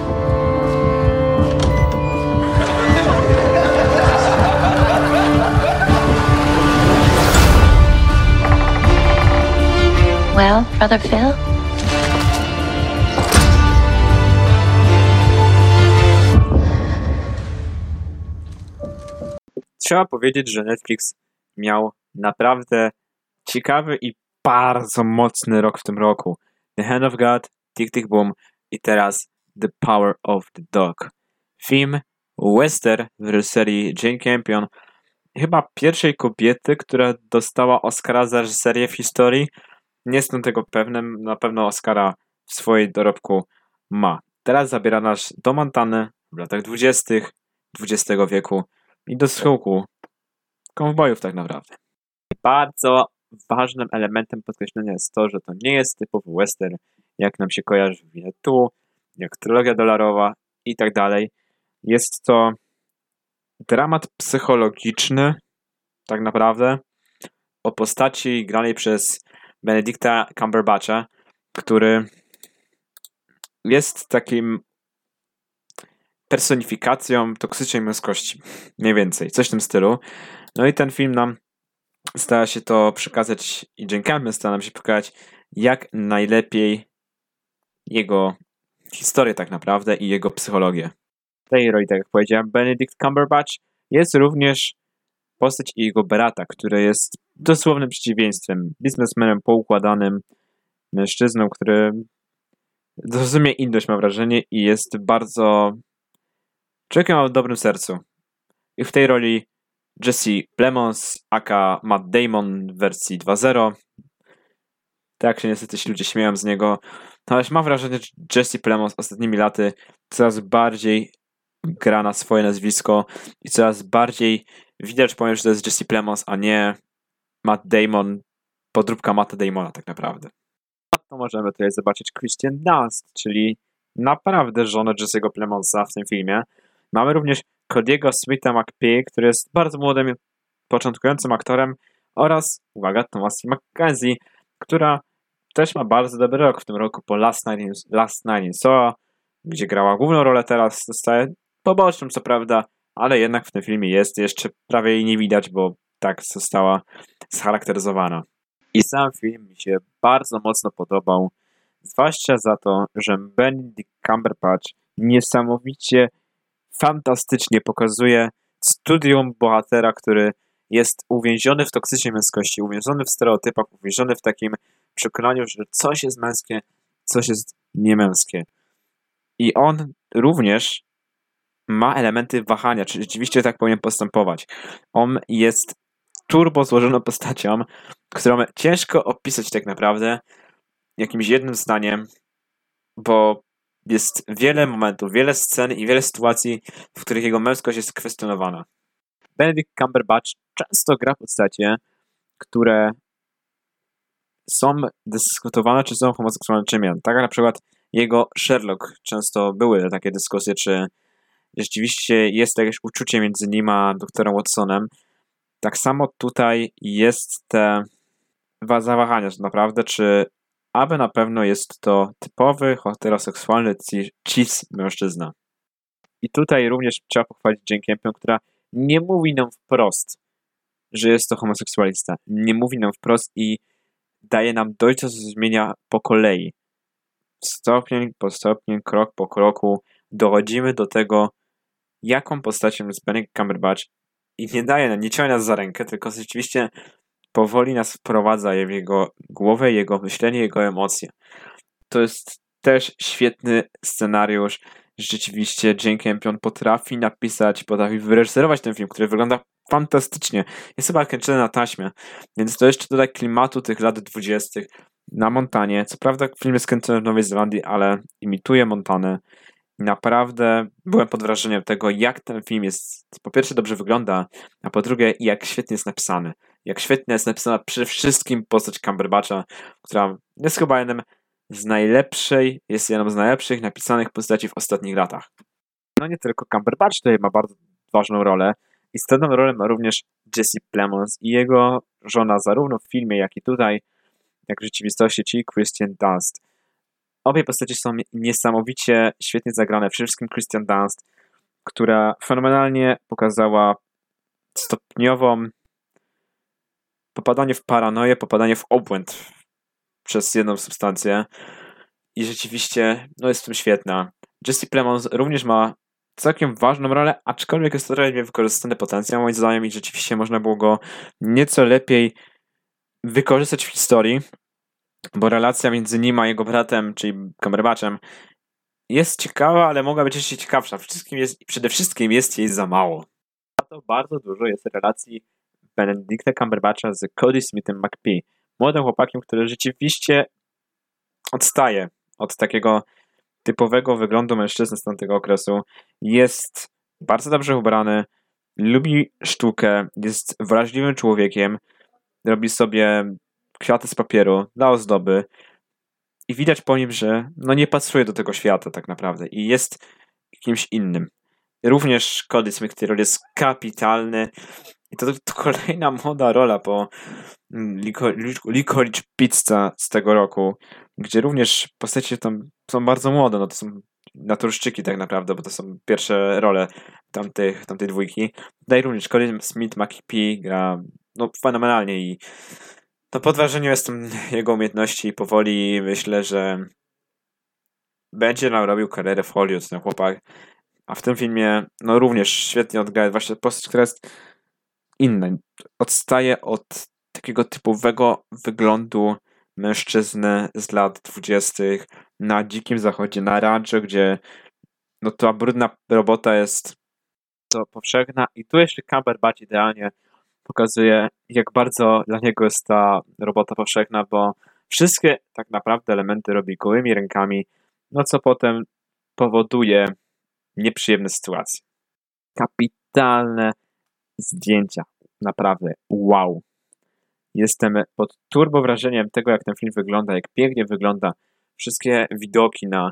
Well, Brother Phil? Trzeba powiedzieć, że Netflix miał naprawdę ciekawy i bardzo mocny rok w tym roku. The Hand of God, Tick Tick Boom i teraz The Power of the Dog. Film western w reżyserii Jane Campion, chyba pierwszej kobiety, która dostała Oscara za reżyserię w historii. Nie jestem tego pewnym, na pewno Oscara w swojej dorobku ma. Teraz zabiera nas do Montany w latach 20. XX wieku i do schyłku konwojów tak naprawdę. Bardzo ważnym elementem podkreślenia jest to, że to nie jest typowy western, jak nam się kojarzy w tu, jak trylogia dolarowa i tak dalej. Jest to dramat psychologiczny, tak naprawdę, o postaci granej przez Benedicta Cumberbatcha, który jest takim personifikacją toksycznej męskości. Mniej więcej, coś w tym stylu. No i ten film nam stara się to przekazać i Jane Campion stara nam się pokazać jak najlepiej jego historię tak naprawdę i jego psychologię. W tej roli, tak jak powiedziałem, Benedict Cumberbatch jest również postać jego brata, który jest dosłownym przeciwieństwem, biznesmenem poukładanym, mężczyzną, który rozumie inność, mam wrażenie, i jest bardzo człowiekiem o dobrym sercu. I w tej roli Jesse Plemons, aka Matt Damon w wersji 2.0. Tak się niestety ludzie śmieją z niego. Ale mam wrażenie, że Jesse Plemons ostatnimi laty coraz bardziej gra na swoje nazwisko i coraz bardziej widać, powiem, że to jest Jesse Plemons, a nie Matt Damon, podróbka Matta Damona tak naprawdę. To możemy tutaj zobaczyć Christian Dunst, czyli naprawdę żonę Jesse'ego Plemonsa w tym filmie. Mamy również Cody'ego Smitha McPhee, który jest bardzo młodym, początkującym aktorem oraz, uwaga, Thomas McKenzie, która też ma bardzo dobry rok w tym roku po Last Night in, Last Night in Soho, gdzie grała główną rolę, teraz zostaje poboczną co prawda, ale jednak w tym filmie jest, jeszcze prawie jej nie widać, bo tak została scharakteryzowana. I sam film mi się bardzo mocno podobał, zwłaszcza za to, że Benedict Cumberbatch niesamowicie fantastycznie pokazuje studium bohatera, który jest uwięziony w toksycznej męskości, uwięziony w stereotypach, uwięziony w takim przekonaniu, że coś jest męskie, coś jest niemęskie. I on również ma elementy wahania, czy rzeczywiście tak powinien postępować. On jest turbo złożoną postacią, którą ciężko opisać tak naprawdę jakimś jednym zdaniem, bo jest wiele momentów, wiele scen i wiele sytuacji, w których jego męskość jest kwestionowana. Benedict Cumberbatch często gra postacie, które są dyskutowane, czy są homoseksualne, czy nie. Tak na przykład jego Sherlock. Często były takie dyskusje, czy rzeczywiście jest jakieś uczucie między nim a doktorem Watsonem. Tak samo tutaj jest te zawahania, naprawdę, czy aby na pewno jest to typowy heteroseksualny cis mężczyzna. I tutaj również trzeba pochwalić Jane Campion, która nie mówi nam wprost, że jest to homoseksualista. Nie mówi nam wprost i daje nam dojść, co zmienia po kolei. Stopień po stopień, krok po kroku dochodzimy do tego, jaką postacią jest Benedict Cumberbatch i nie daje nie ciągnie nas za rękę, tylko rzeczywiście powoli nas wprowadza w jego głowę, jego myślenie, jego emocje. To jest też świetny scenariusz. Rzeczywiście Jane Campion potrafi napisać, potrafi wyreżyserować ten film, który wygląda fantastycznie. Jest chyba kręcony na taśmie, więc to jeszcze dodaje klimatu tych lat dwudziestych na Montanie. Co prawda film jest kręcony w Nowej Zelandii, ale imituje Montanę. Naprawdę byłem pod wrażeniem tego, jak ten film jest, po pierwsze dobrze wygląda, a po drugie jak świetnie jest napisany. Jak świetnie jest napisana przede wszystkim postać Cumberbatcha, która jest chyba jednym z najlepszej, jest jedną z najlepszych napisanych postaci w ostatnich latach. No nie tylko Cumberbatch tutaj ma bardzo ważną rolę. Istotną rolę ma również Jesse Plemons i jego żona zarówno w filmie, jak i tutaj, jak w rzeczywistości, czyli Christian Dunst. Obie postacie są niesamowicie świetnie zagrane. Przede wszystkim Christian Dunst, która fenomenalnie pokazała stopniową popadanie w paranoję, popadanie w obłęd przez jedną substancję. I rzeczywiście, no jest w tym świetna. Jesse Plemons również ma całkiem ważną rolę, aczkolwiek jest to trochę wykorzystany potencjał moim zdaniem i rzeczywiście można było go nieco lepiej wykorzystać w historii, bo relacja między nim a jego bratem, czyli Cumberbatchem, jest ciekawa, ale mogła być jeszcze ciekawsza. Wszystkim jest, przede wszystkim jest jej za mało. A to bardzo dużo jest relacji Benedicta Cumberbatcha z Cody Smithem McPhee, młodym chłopakiem, który rzeczywiście odstaje od takiego typowego wyglądu mężczyzny z tamtego okresu. Jest bardzo dobrze ubrany, lubi sztukę, jest wrażliwym człowiekiem, robi sobie kwiaty z papieru dla ozdoby i widać po nim, że no nie pasuje do tego świata tak naprawdę i jest kimś innym. Również Cody Smith, jest kapitalny i to, to kolejna młoda rola po Licorice Pizza z tego roku, gdzie również postacie tam są bardzo młode, no to są naturszczyki tak naprawdę, bo to są pierwsze role tamtych, tamtej dwójki. Tutaj również Colin Smith McPhee gra no, fenomenalnie i to pod wrażeniem jestem jego umiejętności i powoli myślę, że będzie nam robił karierę w Hollywood ten chłopak. A w tym filmie no również świetnie odgra właśnie postać, która jest inna. Odstaje od takiego typowego wyglądu mężczyzny z lat dwudziestych na dzikim zachodzie, na rancho, gdzie no ta brudna robota jest to powszechna i tu jeszcze Cumberbatch idealnie pokazuje, jak bardzo dla niego jest ta robota powszechna, bo wszystkie tak naprawdę elementy robi gołymi rękami, no co potem powoduje nieprzyjemne sytuacje. Kapitalne zdjęcia. Naprawdę. Wow. Jestem pod turbo wrażeniem tego, jak ten film wygląda, jak pięknie wygląda. Wszystkie widoki na,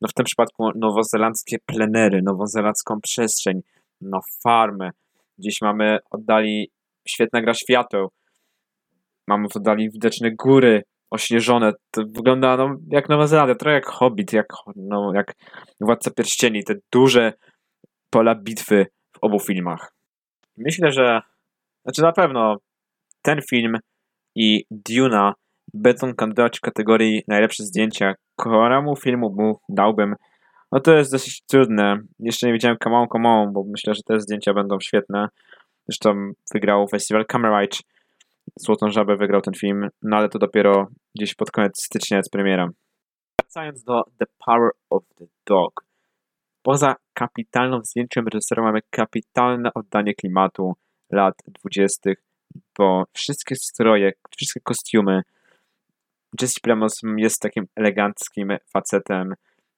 no w tym przypadku nowozelandzkie plenery, nowozelandzką przestrzeń, no farmę. Gdzieś mamy oddali świetna gra świateł. Mamy w oddali widoczne góry ośnieżone. To wygląda no, jak Nowa Zelandia, trochę jak Hobbit, jak, no, jak Władca Pierścieni. Te duże pola bitwy w obu filmach. Myślę, że znaczy na pewno ten film i Duna będą kandydować w kategorii najlepsze zdjęcia. Któremu filmu mu dałbym? No to jest dosyć trudne. Jeszcze nie widziałem Come On, bo myślę, że te zdjęcia będą świetne. Zresztą wygrał festiwal Camera Ridge. Złotą Żabę wygrał ten film, no ale to dopiero gdzieś pod koniec stycznia jest premiera. Wracając do The Power of the Dog. Poza kapitalną zdjęciem reżysera mamy kapitalne oddanie klimatu lat dwudziestych, bo wszystkie stroje, wszystkie kostiumy, Jesse Plemons jest takim eleganckim facetem,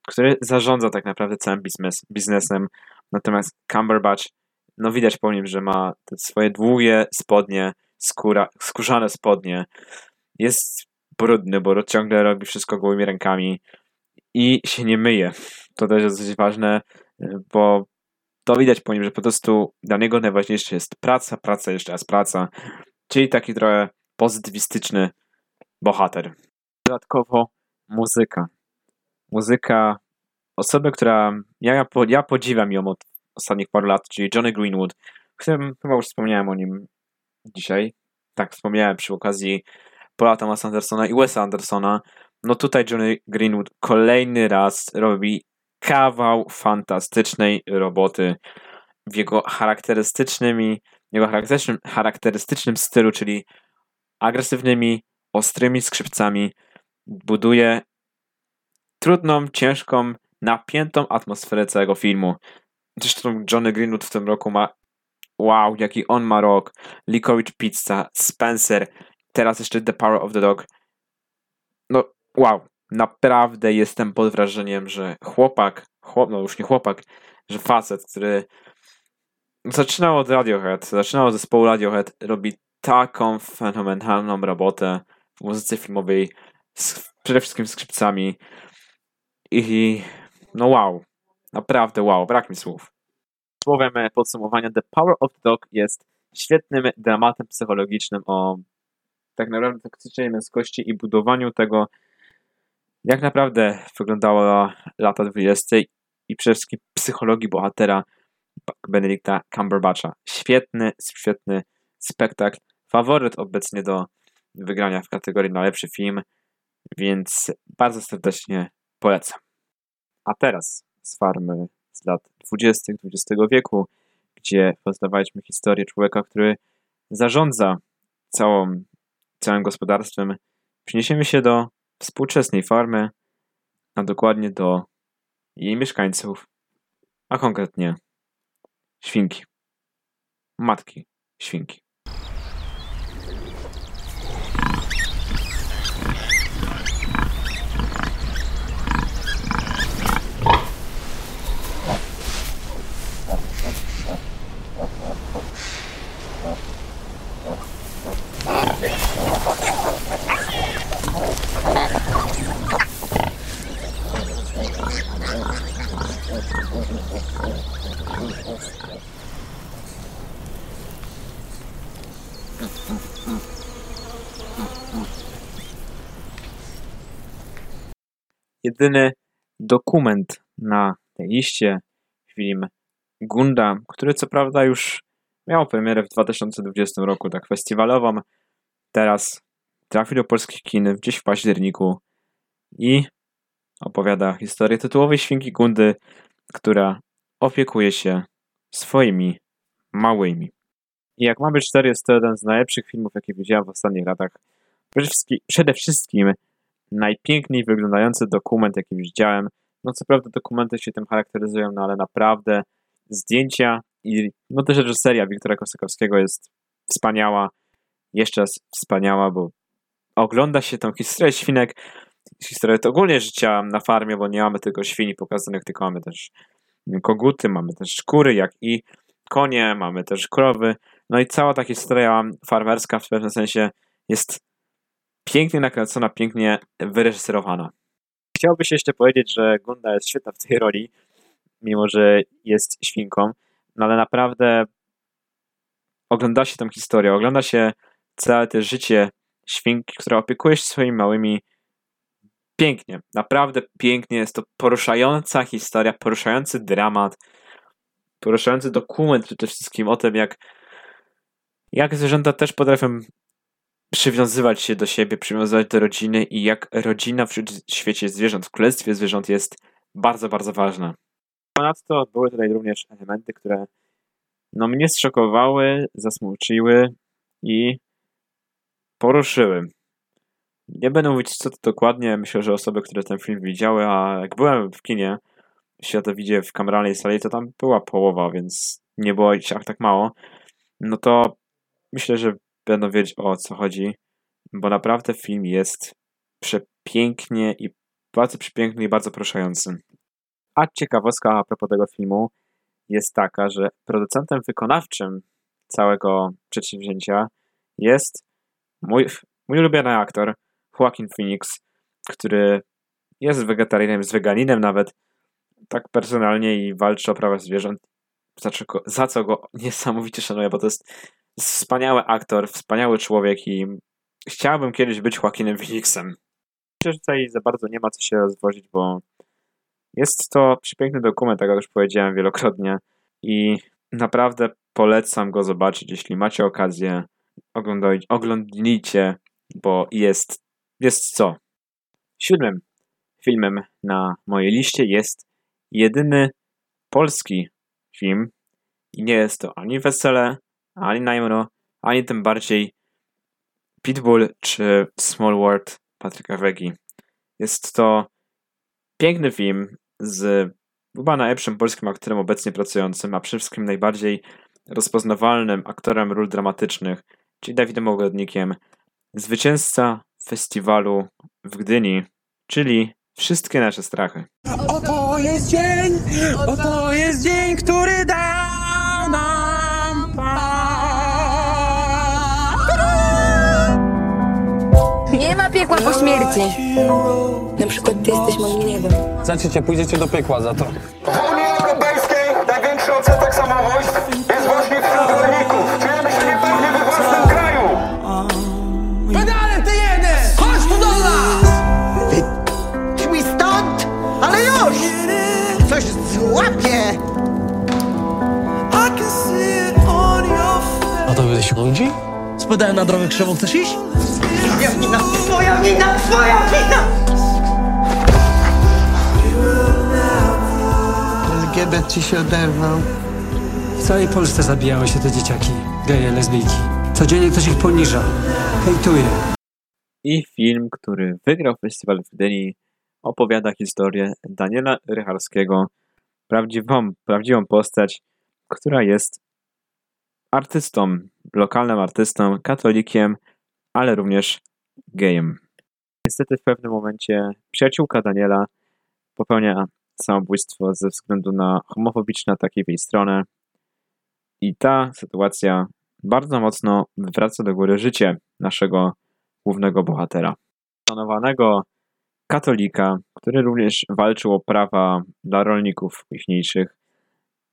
który zarządza tak naprawdę całym biznes, biznesem, natomiast Cumberbatch, no widać po nim, że ma te swoje długie spodnie, skóra, skórzane spodnie, jest brudny, bo ciągle robi wszystko gołymi rękami i się nie myje. To też jest dosyć ważne, bo to widać po nim, że po prostu dla niego najważniejsze jest praca, praca, jeszcze raz praca, czyli taki trochę pozytywistyczny bohater. Dodatkowo muzyka. Muzyka osoby, która ja, ja podziwiam ją od ostatnich paru lat, czyli Johnny Greenwood, w którym chyba już wspomniałem o nim dzisiaj. Tak, wspomniałem przy okazji Paula Thomasa Andersona i Wesa Andersona. No tutaj Johnny Greenwood kolejny raz robi kawał fantastycznej roboty w jego charakterystycznymi, jego charakterystycznym, charakterystycznym stylu, czyli agresywnymi, ostrymi skrzypcami buduje trudną, ciężką, napiętą atmosferę całego filmu. Zresztą Johnny Greenwood w tym roku ma wow, jaki on ma rok. Licorice Pizza, Spencer, teraz jeszcze The Power of the Dog. No wow, naprawdę jestem pod wrażeniem, że chłopak, chłop, no już nie chłopak, że facet, który zaczynał od Radiohead, zaczynał od zespołu Radiohead, robi taką fenomenalną robotę w muzyce filmowej, z, przede wszystkim skrzypcami i no wow, naprawdę wow, brak mi słów. Słowem podsumowania The Power of the Dog jest świetnym dramatem psychologicznym o tak naprawdę toksycznej męskości i budowaniu tego, jak naprawdę wyglądało lata 20 i przede wszystkim psychologii bohatera Benedicta Cumberbatcha. Świetny, świetny spektakl. Faworyt obecnie do wygrania w kategorii najlepszy film, więc bardzo serdecznie polecam. A teraz z farmy z lat 20. XX wieku, gdzie poznawaliśmy historię człowieka, który zarządza całą, całym gospodarstwem, przeniesiemy się do współczesnej farmy, a dokładnie do jej mieszkańców, a konkretnie świnki. Matki świnki. Jedyny dokument na tej liście, film Gunda, który co prawda już miał premierę w 2020 roku, tak festiwalową. Teraz trafi do polskich kin gdzieś w październiku i opowiada historię tytułowej świnki Gundy, która opiekuje się swoimi małymi. I jak mam być szczery, jest to jeden z najlepszych filmów, jakie widziałem w ostatnich latach. Przede wszystkim najpiękniej wyglądający dokument, jaki widziałem. No co prawda dokumenty się tym charakteryzują, no ale naprawdę zdjęcia i no też reżyseria Wiktora Kosakowskiego jest wspaniała. Jeszcze raz wspaniała, bo ogląda się tą historię świnek, historię to ogólnie życia na farmie, bo nie mamy tylko świni pokazanych, tylko mamy też koguty, mamy też kury, jak i konie, mamy też krowy. No i cała ta historia farmerska w pewnym sensie jest pięknie nakręcona, pięknie wyreżyserowana. Chciałbym się jeszcze powiedzieć, że Gunda jest świetna w tej roli, mimo że jest świnką, no ale naprawdę ogląda się tą historię, ogląda się całe to życie świnki, która opiekuje się swoimi małymi pięknie, naprawdę pięknie. Jest to poruszająca historia, poruszający dramat, poruszający dokument przede wszystkim o tym, jak, jak zwierzęta też potrafią przywiązywać się do siebie, przywiązywać do rodziny i jak rodzina w świecie zwierząt, w królestwie zwierząt jest bardzo, bardzo ważna. Ponadto były tutaj również elementy, które no, mnie zszokowały, zasmuciły i poruszyły. Nie będę mówić co to dokładnie, myślę, że osoby, które ten film widziały, a jak byłem w kinie, światowidzie w kameralnej sali, to tam była połowa, więc nie było ich tak mało, no to myślę, że będą wiedzieć o co chodzi, bo naprawdę film jest przepięknie i bardzo przepiękny i bardzo poruszający. A ciekawostka a propos tego filmu jest taka, że producentem wykonawczym całego przedsięwzięcia jest mój, mój ulubiony aktor, Joaquin Phoenix, który jest wegetarianem, jest weganinem nawet, tak personalnie i walczy o prawa zwierząt, za co go niesamowicie szanuję, bo to jest wspaniały aktor, wspaniały człowiek i chciałbym kiedyś być Joaquinem Phoenixem. Myślę, że tutaj za bardzo nie ma co się rozwozić, bo jest to przepiękny dokument, tak jak już powiedziałem wielokrotnie i naprawdę polecam go zobaczyć, jeśli macie okazję. Oglądaj, oglądnijcie, bo jest, jest co. Siódmym filmem na mojej liście jest jedyny polski film i nie jest to ani Wesele, ani Najmro, ani tym bardziej Pitbull czy Small World Patryka Wegi. Jest to piękny film z chyba najlepszym polskim aktorem obecnie pracującym, a przede wszystkim najbardziej rozpoznawalnym aktorem ról dramatycznych, czyli Dawidem Ogodnikiem, zwycięzca festiwalu w Gdyni, czyli Wszystkie nasze strachy. Oto jest dzień, oto jest dzień, który dał piekła po śmierci. Na przykład ty jesteś moim niebem. Zaczniecie, pójdziecie do piekła za to. W Unii Europejskiej największy odsetek samobójstw jest właśnie wśród rolników. Czujemy się niepewnie we własnym kraju. Pedale ty jeden! Chodź tu do nas! Idź mi stąd, ale już! Coś złapie! A to byłeś ludzi? Spadają na drogę krzewą, chcesz iść? Twoja wina, twoja wina, twoja wina! LGBT się oderwał. W całej Polsce zabijały się te dzieciaki, geje, lesbijki. Codziennie ktoś ich poniża, hejtuje. I film, który wygrał festiwal w Gdyni, opowiada historię Daniela Rycharskiego, prawdziwą, prawdziwą postać, która jest artystą, lokalnym artystą, katolikiem, ale również gejem. Niestety w pewnym momencie przyjaciółka Daniela popełnia samobójstwo ze względu na homofobiczne ataki w jej stronę i ta sytuacja bardzo mocno wywraca do góry życie naszego głównego bohatera. Szanowanego katolika, który również walczył o prawa dla rolników późniejszych,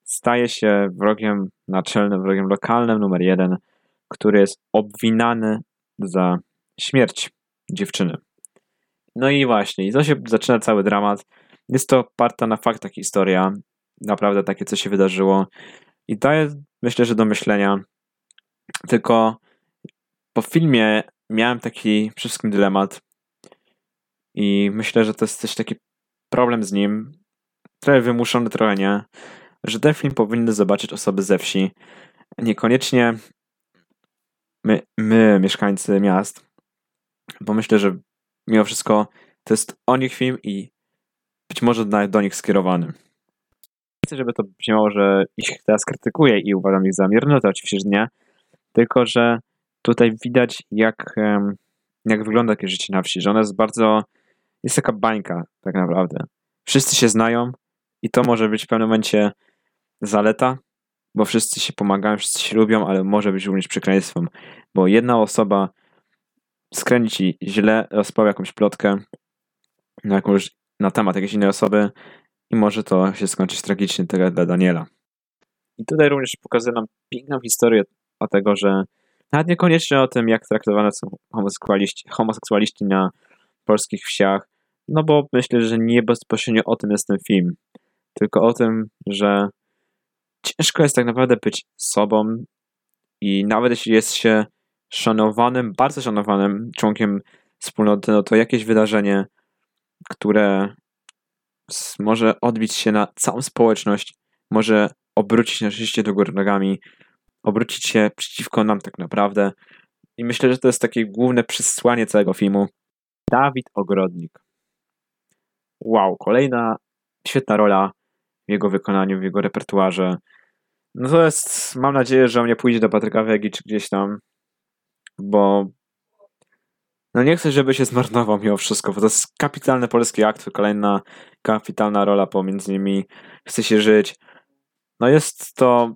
staje się wrogiem naczelnym, wrogiem lokalnym numer jeden, który jest obwinany za śmierć dziewczyny. No i właśnie, i to się zaczyna cały dramat. Jest to oparta na faktach historia. Naprawdę takie, co się wydarzyło. I daje, myślę, że do myślenia. Tylko po filmie miałem taki przede wszystkim dylemat. I myślę, że to jest też taki problem z nim. Trochę wymuszony, trochę nie. Że ten film powinny zobaczyć osoby ze wsi. Niekoniecznie my, my mieszkańcy miast. Bo myślę, że mimo wszystko to jest o nich film i być może nawet do nich skierowany. Chcę, żeby to brzmiało, że ich teraz krytykuję i uważam ich za mierne, to oczywiście, że nie. Tylko, że tutaj widać, jak, jak wygląda takie życie na wsi, że ona jest bardzo, jest taka bańka tak naprawdę. Wszyscy się znają i to może być w pewnym momencie zaleta, bo wszyscy się pomagają, wszyscy się lubią, ale może być również przekleństwem, bo jedna osoba skręci źle, rozpowie jakąś plotkę na, jakąś, na temat jakiejś innej osoby i może to się skończyć tragicznie tyle dla Daniela. I tutaj również pokazuje nam piękną historię o tego, że nawet niekoniecznie o tym, jak traktowane są homoseksualiści, homoseksualiści na polskich wsiach, no bo myślę, że nie bezpośrednio o tym jest ten film, tylko o tym, że ciężko jest tak naprawdę być sobą i nawet jeśli jest się szanowanym, bardzo szanowanym członkiem wspólnoty, no to jakieś wydarzenie, które może odbić się na całą społeczność, może obrócić nasze życie do góry nogami, obrócić się przeciwko nam tak naprawdę. I myślę, że to jest takie główne przesłanie całego filmu. Dawid Ogrodnik. Wow, kolejna świetna rola w jego wykonaniu, w jego repertuarze. No to jest, mam nadzieję, że on nie pójdzie do Patryka Wegi czy gdzieś tam, bo no nie chcę, żeby się zmarnował mimo wszystko, bo to jest kapitalny polski akt, kolejna kapitalna rola pomiędzy nimi. Chce się żyć. No jest to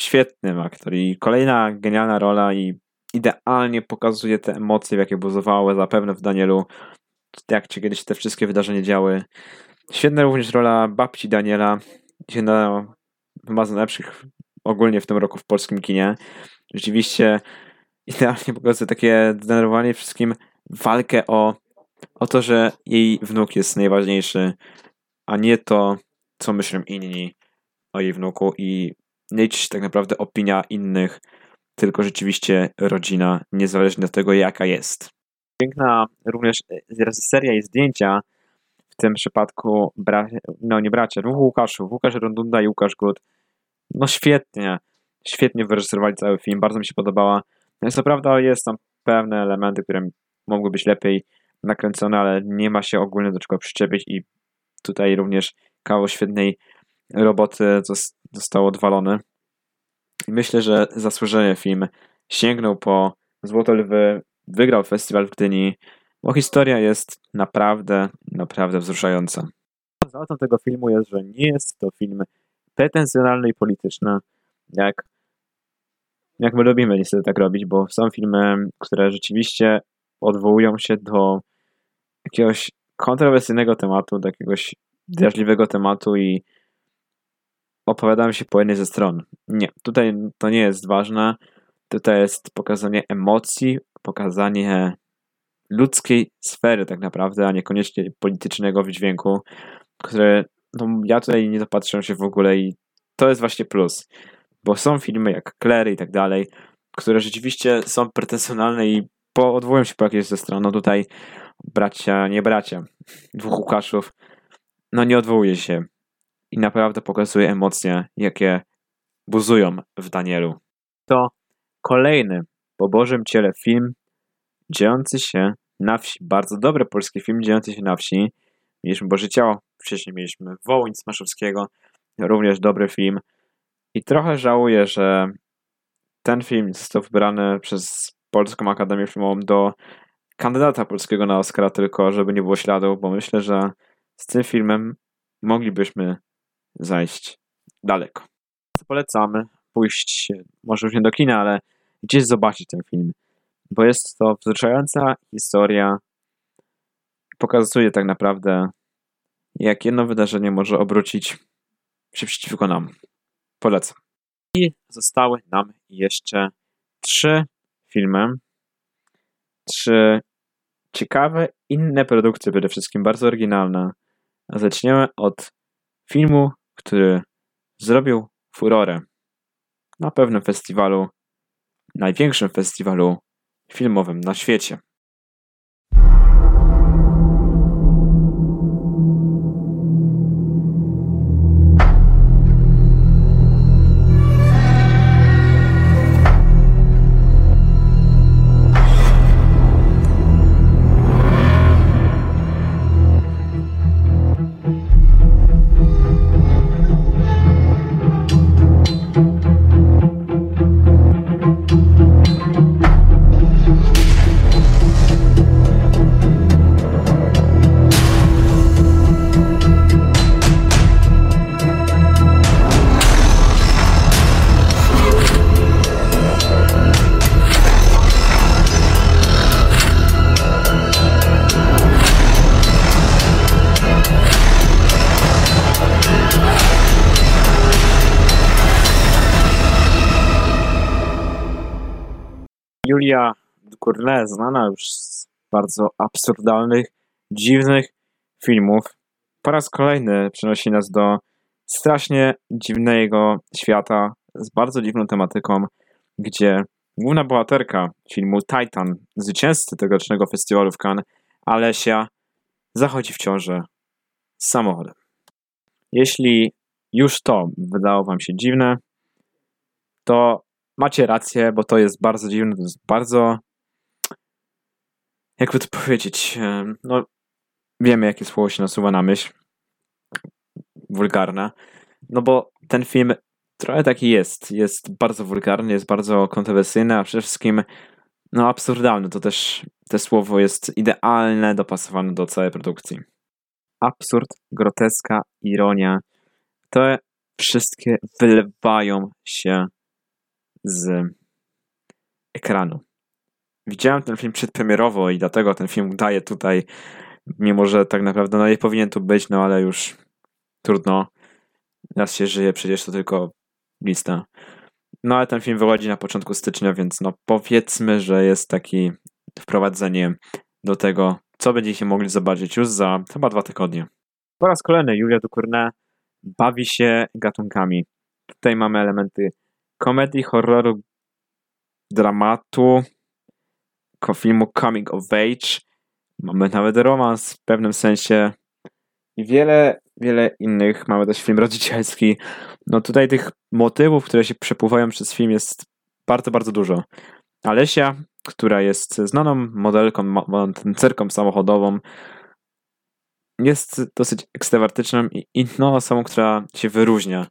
świetny aktor i kolejna genialna rola i idealnie pokazuje te emocje, jakie buzowały zapewne w Danielu, jak ci kiedyś te wszystkie wydarzenia działy. Świetna również rola babci Daniela, jedna chyba z najlepszych ogólnie w tym roku w polskim kinie. Rzeczywiście idealnie pokazuje takie zdenerwowanie wszystkim walkę o, o to, że jej wnuk jest najważniejszy, a nie to, co myślą inni o jej wnuku i nie liczy się tak naprawdę opinia innych, tylko rzeczywiście rodzina, niezależnie od tego, jaka jest. Piękna również reżyseria i zdjęcia, w tym przypadku, bra- no nie bracia, dwóch Łukaszów, Łukasz Rondunda i Łukasz Gut. No świetnie, świetnie wyreżyserowali cały film, bardzo mi się podobała. No co prawda jest tam pewne elementy, które mogły być lepiej nakręcone, ale nie ma się ogólnie do czego przyczepić i tutaj również kawał świetnej roboty został odwalony. Myślę, że zasłużenie film sięgnął po Złote Lwy, wygrał festiwal w Gdyni, bo historia jest naprawdę, naprawdę wzruszająca. Zaletą tego filmu jest, że nie jest to film pretensjonalny i polityczny, jak, jak my lubimy niestety tak robić, bo są filmy, które rzeczywiście odwołują się do jakiegoś kontrowersyjnego tematu, do jakiegoś drażliwego tematu i opowiadałem się po jednej ze stron. Nie, tutaj to nie jest ważne. Tutaj jest pokazanie emocji, pokazanie ludzkiej sfery tak naprawdę, a niekoniecznie politycznego wydźwięku, które no, ja tutaj nie dopatrzę się w ogóle i to jest właśnie plus. Bo są filmy jak Claire i tak dalej, które rzeczywiście są pretensjonalne i po, odwołują się po jakiejś ze stron. No tutaj bracia, nie bracia, dwóch Łukaszów, no nie odwołuje się i naprawdę pokazuje emocje, jakie buzują w Danielu. To kolejny po Bożym Ciele film dziejący się na wsi. Bardzo dobry polski film dziejący się na wsi. Mieliśmy Boże Ciało, wcześniej mieliśmy Wołyń Smaszowskiego, również dobry film. I trochę żałuję, że ten film został wybrany przez Polską Akademię Filmową do kandydata polskiego na Oscara, tylko żeby nie było śladu, bo myślę, że z tym filmem moglibyśmy zajść daleko. Polecamy pójść, może już nie do kina, ale gdzieś zobaczyć ten film, bo jest to wzruszająca historia. Pokazuje tak naprawdę, jak jedno wydarzenie może obrócić się przeciwko nam. Polecam. I zostały nam jeszcze trzy filmy. Trzy ciekawe, inne produkcje, przede wszystkim bardzo oryginalne Zaczniemy od filmu, który zrobił furorę na pewnym festiwalu, największym festiwalu filmowym na świecie. Ducournau znana już z bardzo absurdalnych, dziwnych filmów. Po raz kolejny przenosi nas do strasznie dziwnego świata z bardzo dziwną tematyką, gdzie główna bohaterka filmu Titan, zwycięzcy tegorocznego festiwalu w Cannes, Alesia, zachodzi w ciążę z samochodem. Jeśli już to wydało wam się dziwne, to macie rację, bo to jest bardzo dziwne, to jest bardzo. Jakby to powiedzieć? No, wiemy, jakie słowo się nasuwa na myśl. Wulgarne. No bo ten film trochę taki jest. Jest bardzo wulgarny, jest bardzo kontrowersyjny, a przede wszystkim no absurdalny. To też to słowo jest idealne, dopasowane do całej produkcji. Absurd, groteska, ironia. Te wszystkie wylewają się z ekranu. Widziałem ten film przedpremierowo i dlatego ten film daje tutaj, mimo że tak naprawdę no nie powinien tu być, no ale już trudno. Raz się żyje, przecież to tylko lista. No ale ten film wychodzi na początku stycznia, więc no powiedzmy, że jest taki wprowadzenie do tego, co będziecie mogli zobaczyć już za chyba dwa tygodnie. Po raz kolejny Julia Ducournau bawi się gatunkami. Tutaj mamy elementy komedii, horroru, dramatu, filmu coming of age. Mamy nawet romans w pewnym sensie i wiele, wiele innych. Mamy też film rodzicielski. No tutaj tych motywów, które się przepływają przez film jest bardzo, bardzo dużo. Alesia, która jest znaną modelką, tancerką samochodową, jest dosyć ekstrawertyczną i inną osobą, która się wyróżnia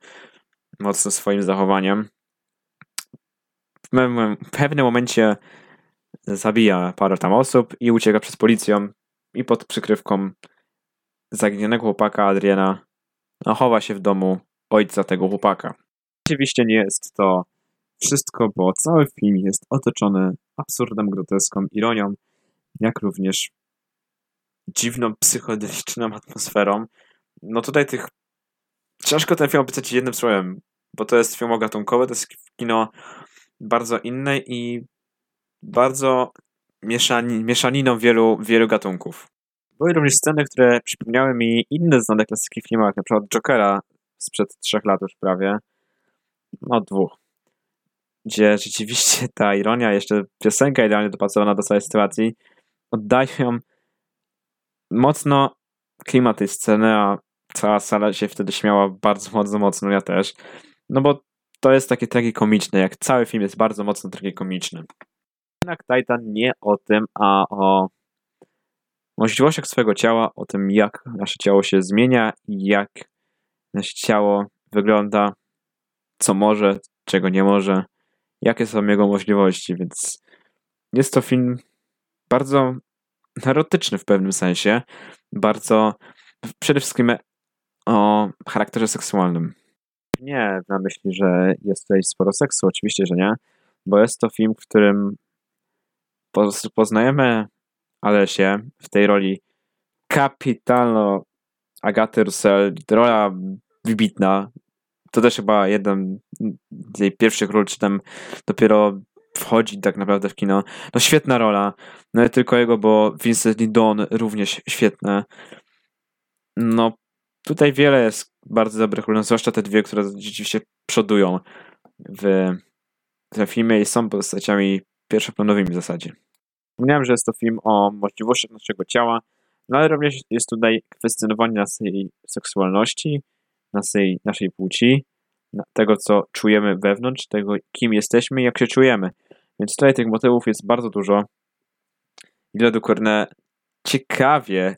mocno swoim zachowaniem w pewnym momencie zabija parę tam osób i ucieka przez policję i pod przykrywką zaginionego chłopaka Adriana no, chowa się w domu ojca tego chłopaka. Oczywiście nie jest to wszystko, bo cały film jest otoczony absurdem, groteską, ironią, jak również dziwną, psychodeliczną atmosferą. No tutaj tych... Ciężko ten film opisać jednym słowem, bo to jest film gatunkowy, to jest kino bardzo inne i bardzo mieszani, mieszaniną wielu, wielu gatunków. Były również sceny, które przypomniały mi inne znane klasyki w filmach, na przykład Jokera sprzed trzech lat już prawie, no dwóch, gdzie rzeczywiście ta ironia, jeszcze piosenka idealnie dopasowana do całej sytuacji, oddają mocno klimat tej sceny, a cała sala się wtedy śmiała bardzo, bardzo mocno, ja też. No bo to jest takie tragikomiczne, jak cały film jest bardzo mocno tragikomiczny. Jednak Titan nie o tym, a o możliwościach swojego ciała, o tym jak nasze ciało się zmienia jak nasze ciało wygląda, co może, czego nie może, jakie są jego możliwości, więc jest to film bardzo erotyczny w pewnym sensie, bardzo przede wszystkim o charakterze seksualnym. Nie na myśli, że jest tutaj sporo seksu, oczywiście, że nie, bo jest to film, w którym poznajemy Alesię w tej roli kapitalno Agaty Russell, rola wybitna. To też chyba jeden z jej pierwszych ról, czy tam dopiero wchodzi tak naprawdę w kino. No świetna rola. No nie tylko jego, bo Vincent Don również świetne. No tutaj wiele jest bardzo dobrych ról, zwłaszcza te dwie, które rzeczywiście przodują w tym filmie i są postaciami pierwszoplanowymi w zasadzie. Wspomniałem, że jest to film o możliwościach naszego ciała, no ale również jest tutaj kwestionowanie naszej seksualności, naszej, naszej płci, tego, co czujemy wewnątrz, tego, kim jesteśmy i jak się czujemy. Więc tutaj tych motywów jest bardzo dużo. Ile dokładnie ciekawie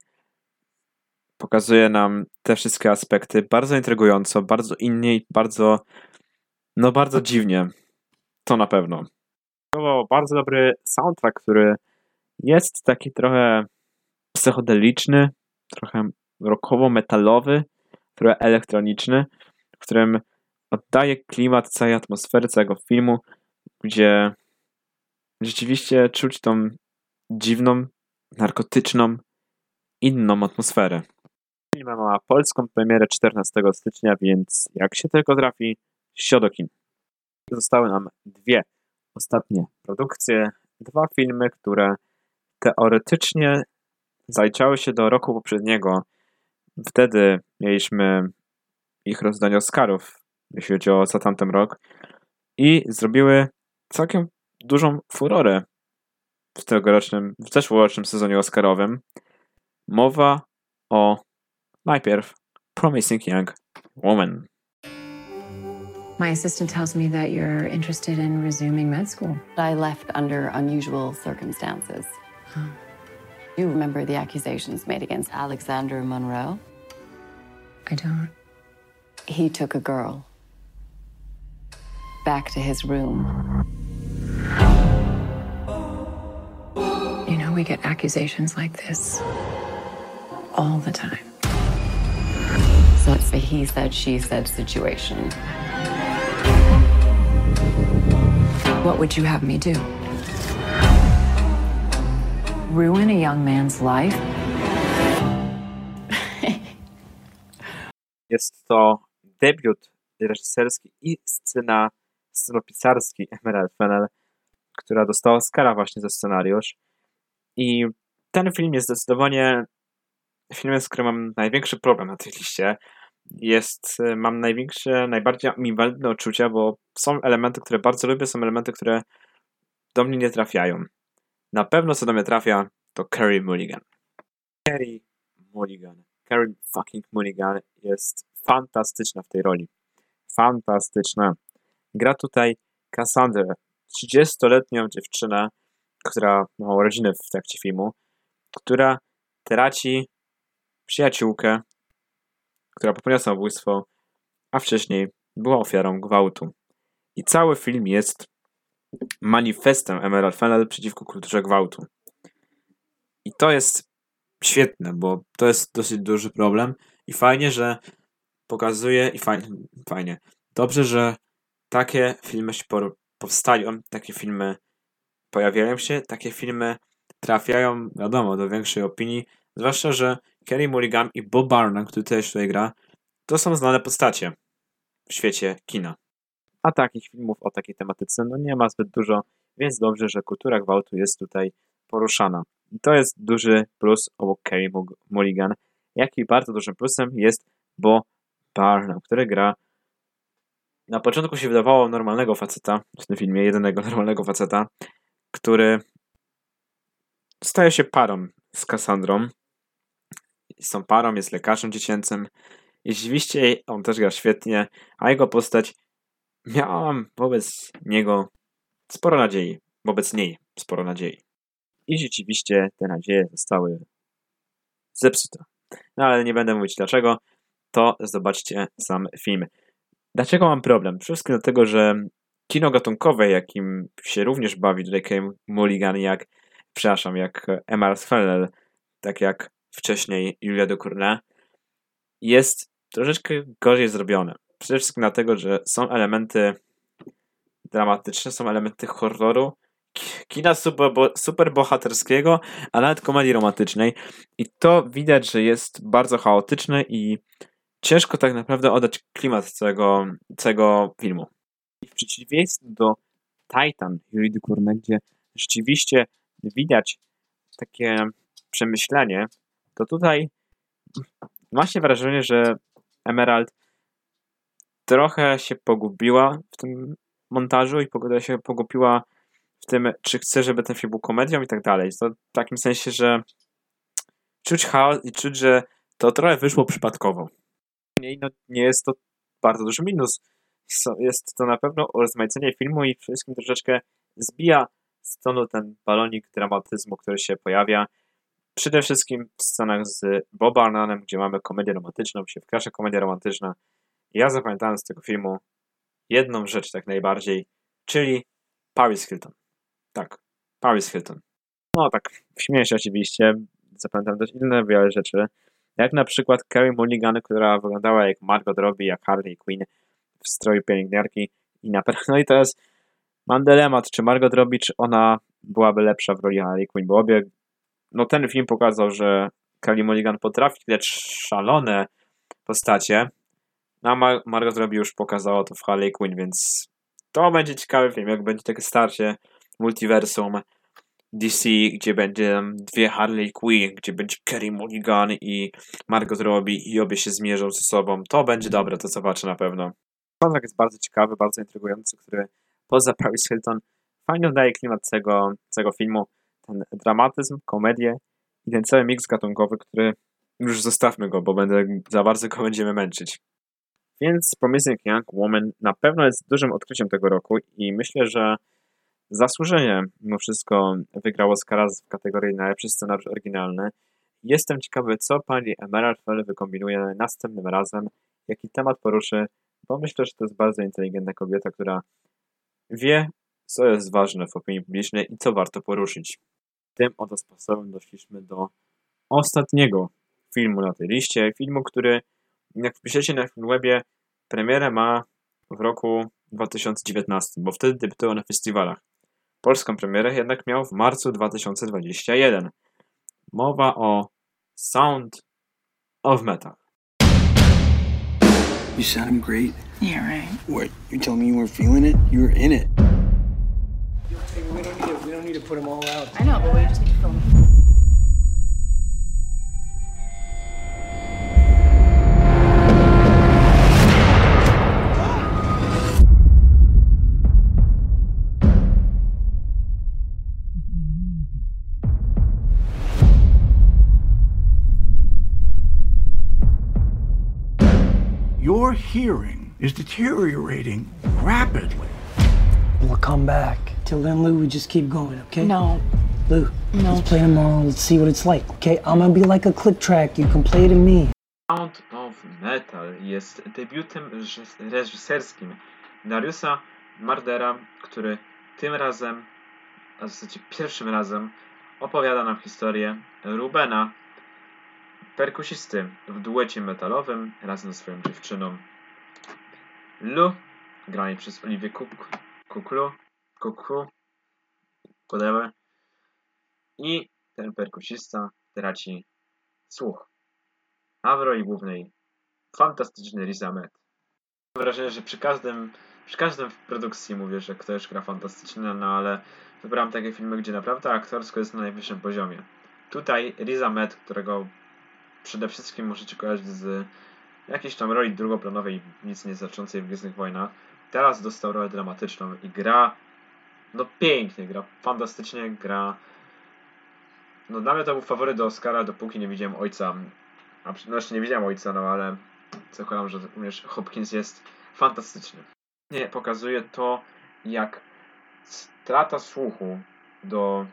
pokazuje nam te wszystkie aspekty bardzo intrygująco, bardzo innie i bardzo, no bardzo dziwnie. To na pewno. Bardzo dobry soundtrack, który jest taki trochę psychodeliczny, trochę rockowo-metalowy, trochę elektroniczny, w którym oddaje klimat całej atmosfery całego filmu, gdzie rzeczywiście czuć tą dziwną, narkotyczną, inną atmosferę. Film ma polską premierę 14 stycznia, więc jak się tylko trafi, siodokin. Zostały nam dwie ostatnie produkcje, dwa filmy, które teoretycznie zaliczały się do roku poprzedniego. Wtedy mieliśmy ich rozdanie Oscarów, jeśli chodzi o za tamten rok, i zrobiły całkiem dużą furorę w tegorocznym, w zeszłorocznym sezonie Oscarowym. Mowa o najpierw Promising Young Woman. My assistant tells me that you're interested in resuming med school. I left under unusual circumstances. Oh. You remember the accusations made against Alexander Monroe? I don't. He took a girl back to his room. You know, we get accusations like this all the time. So it's a he said, she said situation. What would you have me do? Ruin a young man's life? Jest to debiut reżyserski i scena, scenopisarski Emerald Fennel, która dostała Oscara właśnie za scenariusz. I ten film jest zdecydowanie filmem, z którym mam największy problem na tej liście. Jest, mam największe, najbardziej ambiwalentne odczucia, bo są elementy, które bardzo lubię, są elementy, które do mnie nie trafiają. Na pewno co do mnie trafia, to Carrie Mulligan. Carrie Mulligan. Carrie fucking Mulligan jest fantastyczna w tej roli. Fantastyczna. Gra tutaj Cassandrę, 30-letnią dziewczynę, która ma urodziny w trakcie filmu, która traci przyjaciółkę, która popełniła samobójstwo, a wcześniej była ofiarą gwałtu. I cały film jest manifestem Emerald Fennel przeciwko kulturze gwałtu. I to jest świetne, bo to jest dosyć duży problem i fajnie, że pokazuje i fajnie, fajnie. Dobrze, że takie filmy się powstają, takie filmy pojawiają się, takie filmy trafiają, wiadomo, do większej opinii, zwłaszcza, że Kerry Mulligan i Bob Barnum, który też tutaj gra, to są znane postacie w świecie kina. A takich filmów o takiej tematyce no nie ma zbyt dużo, więc dobrze, że kultura gwałtu jest tutaj poruszana. I to jest duży plus obok Kerry Mulligan, jak i bardzo dużym plusem jest Bo Barnum, który gra na początku się wydawało normalnego faceta w tym filmie, jedynego normalnego faceta, który staje się parą z Cassandrą. Są parą, jest lekarzem dziecięcym. I rzeczywiście on też gra świetnie, a jego postać miałam wobec niego sporo nadziei, wobec niej sporo nadziei. I rzeczywiście te nadzieje zostały zepsute. No ale nie będę mówić dlaczego, to zobaczcie sam film. Dlaczego mam problem? Przede wszystkim dlatego, że kino gatunkowe, jakim się również bawi Kane Mulligan, jak, przepraszam, jak Emma Fennel, tak jak wcześniej Julia Ducournau, jest troszeczkę gorzej zrobione. Przede wszystkim dlatego, że są elementy dramatyczne, są elementy horroru, kina super, super bohaterskiego, a nawet komedii romantycznej. I to widać, że jest bardzo chaotyczne i ciężko tak naprawdę oddać klimat całego, całego filmu. W przeciwieństwie do Titan Julie Ducournau, gdzie rzeczywiście widać takie przemyślenie, to tutaj ma się wrażenie, że Emerald trochę się pogubiła w tym montażu i trochę się pogubiła w tym, czy chce, żeby ten film był komedią i tak dalej. To w takim sensie, że czuć chaos i czuć, że to trochę wyszło przypadkowo. Nie, no, nie jest to bardzo duży minus. Jest to na pewno urozmaicenie filmu i wszystkim troszeczkę zbija z tonu ten balonik dramatyzmu, który się pojawia. Przede wszystkim w scenach z Bob Arnanem, gdzie mamy komedię romantyczną, się wkracza komedia romantyczna. Ja zapamiętałem z tego filmu jedną rzecz tak najbardziej, czyli Paris Hilton. Tak, Paris Hilton. No tak, śmieję się oczywiście, zapamiętam też inne wiele rzeczy, jak na przykład Carrie Mulligan, która wyglądała jak Margot Robbie, jak Harley Quinn w stroju pielęgniarki i na pewno, no i teraz mam dylemat, czy Margot Robbie, czy ona byłaby lepsza w roli Harley Quinn, bo obie, no ten film pokazał, że Carrie Mulligan potrafi grać szalone postacie, no a Mar Margot Robbie już pokazała to w Harley Quinn, więc to będzie ciekawy film, jak będzie takie starcie multiversum DC, gdzie będzie dwie Harley Quinn, gdzie będzie Kerry Mulligan i Margot Robbie i obie się zmierzą ze sobą. To będzie dobre, to zobaczę na pewno. Soundtrack jest bardzo ciekawy, bardzo intrygujący, który poza Paris Hilton fajnie oddaje klimat tego, tego filmu. Ten dramatyzm, komedię i ten cały miks gatunkowy, który już zostawmy go, bo będę, za bardzo go będziemy męczyć. Więc Promising Young Woman na pewno jest dużym odkryciem tego roku i myślę, że zasłużenie mimo wszystko wygrał Oscara w kategorii najlepszy scenariusz oryginalny. Jestem ciekawy, co pani Emerald Fell wykombinuje następnym razem, jaki temat poruszy, bo myślę, że to jest bardzo inteligentna kobieta, która wie, co jest ważne w opinii publicznej i co warto poruszyć. Tym oto sposobem doszliśmy do ostatniego filmu na tej liście. Filmu, który, jak wpiszecie na Filmwebie, premierę ma w roku 2019, bo wtedy debiutował na festiwalach. Polską premierę jednak miał w marcu 2021. Mowa o Sound of Metal. You sound great. Yeah, right. What? You telling me you weren't feeling it? You were in it. We don't need to, don't need to put them all out. I know, but we just need to film. Your hearing is deteriorating rapidly. We'll come back. Till then, Lou, we just keep going, okay? No. Lou, No. let's play tomorrow. Let's see what it's like, okay? I'm gonna be like a click track. You can play to me. Sound of Metal jest debiutem reżys- reżyserskim Dariusa Mardera, który tym razem, a w zasadzie pierwszym razem, opowiada nam historię Rubena, perkusisty w duecie metalowym razem ze swoją dziewczyną Lu, granej przez Oliwię Kuk- Kuklu, Kuklu, whatever. I ten perkusista traci słuch. A w roli głównej fantastyczny Riz Ahmed. Mam wrażenie, że przy każdym, przy każdym w produkcji mówię, że ktoś gra fantastycznie, no ale wybrałem takie filmy, gdzie naprawdę aktorsko jest na najwyższym poziomie. Tutaj Riz Ahmed, którego przede wszystkim możecie kojarzyć z jakiejś tam roli drugoplanowej, nic nie znaczącej w Gwiezdnych Wojnach, teraz dostał rolę dramatyczną i gra no pięknie, gra fantastycznie, gra no dla mnie to był faworyt do Oscara, dopóki nie widziałem ojca. A przy- no jeszcze nie widziałem ojca, no ale zakładam, że również Hopkins jest fantastyczny. Nie, pokazuje to, jak strata słuchu do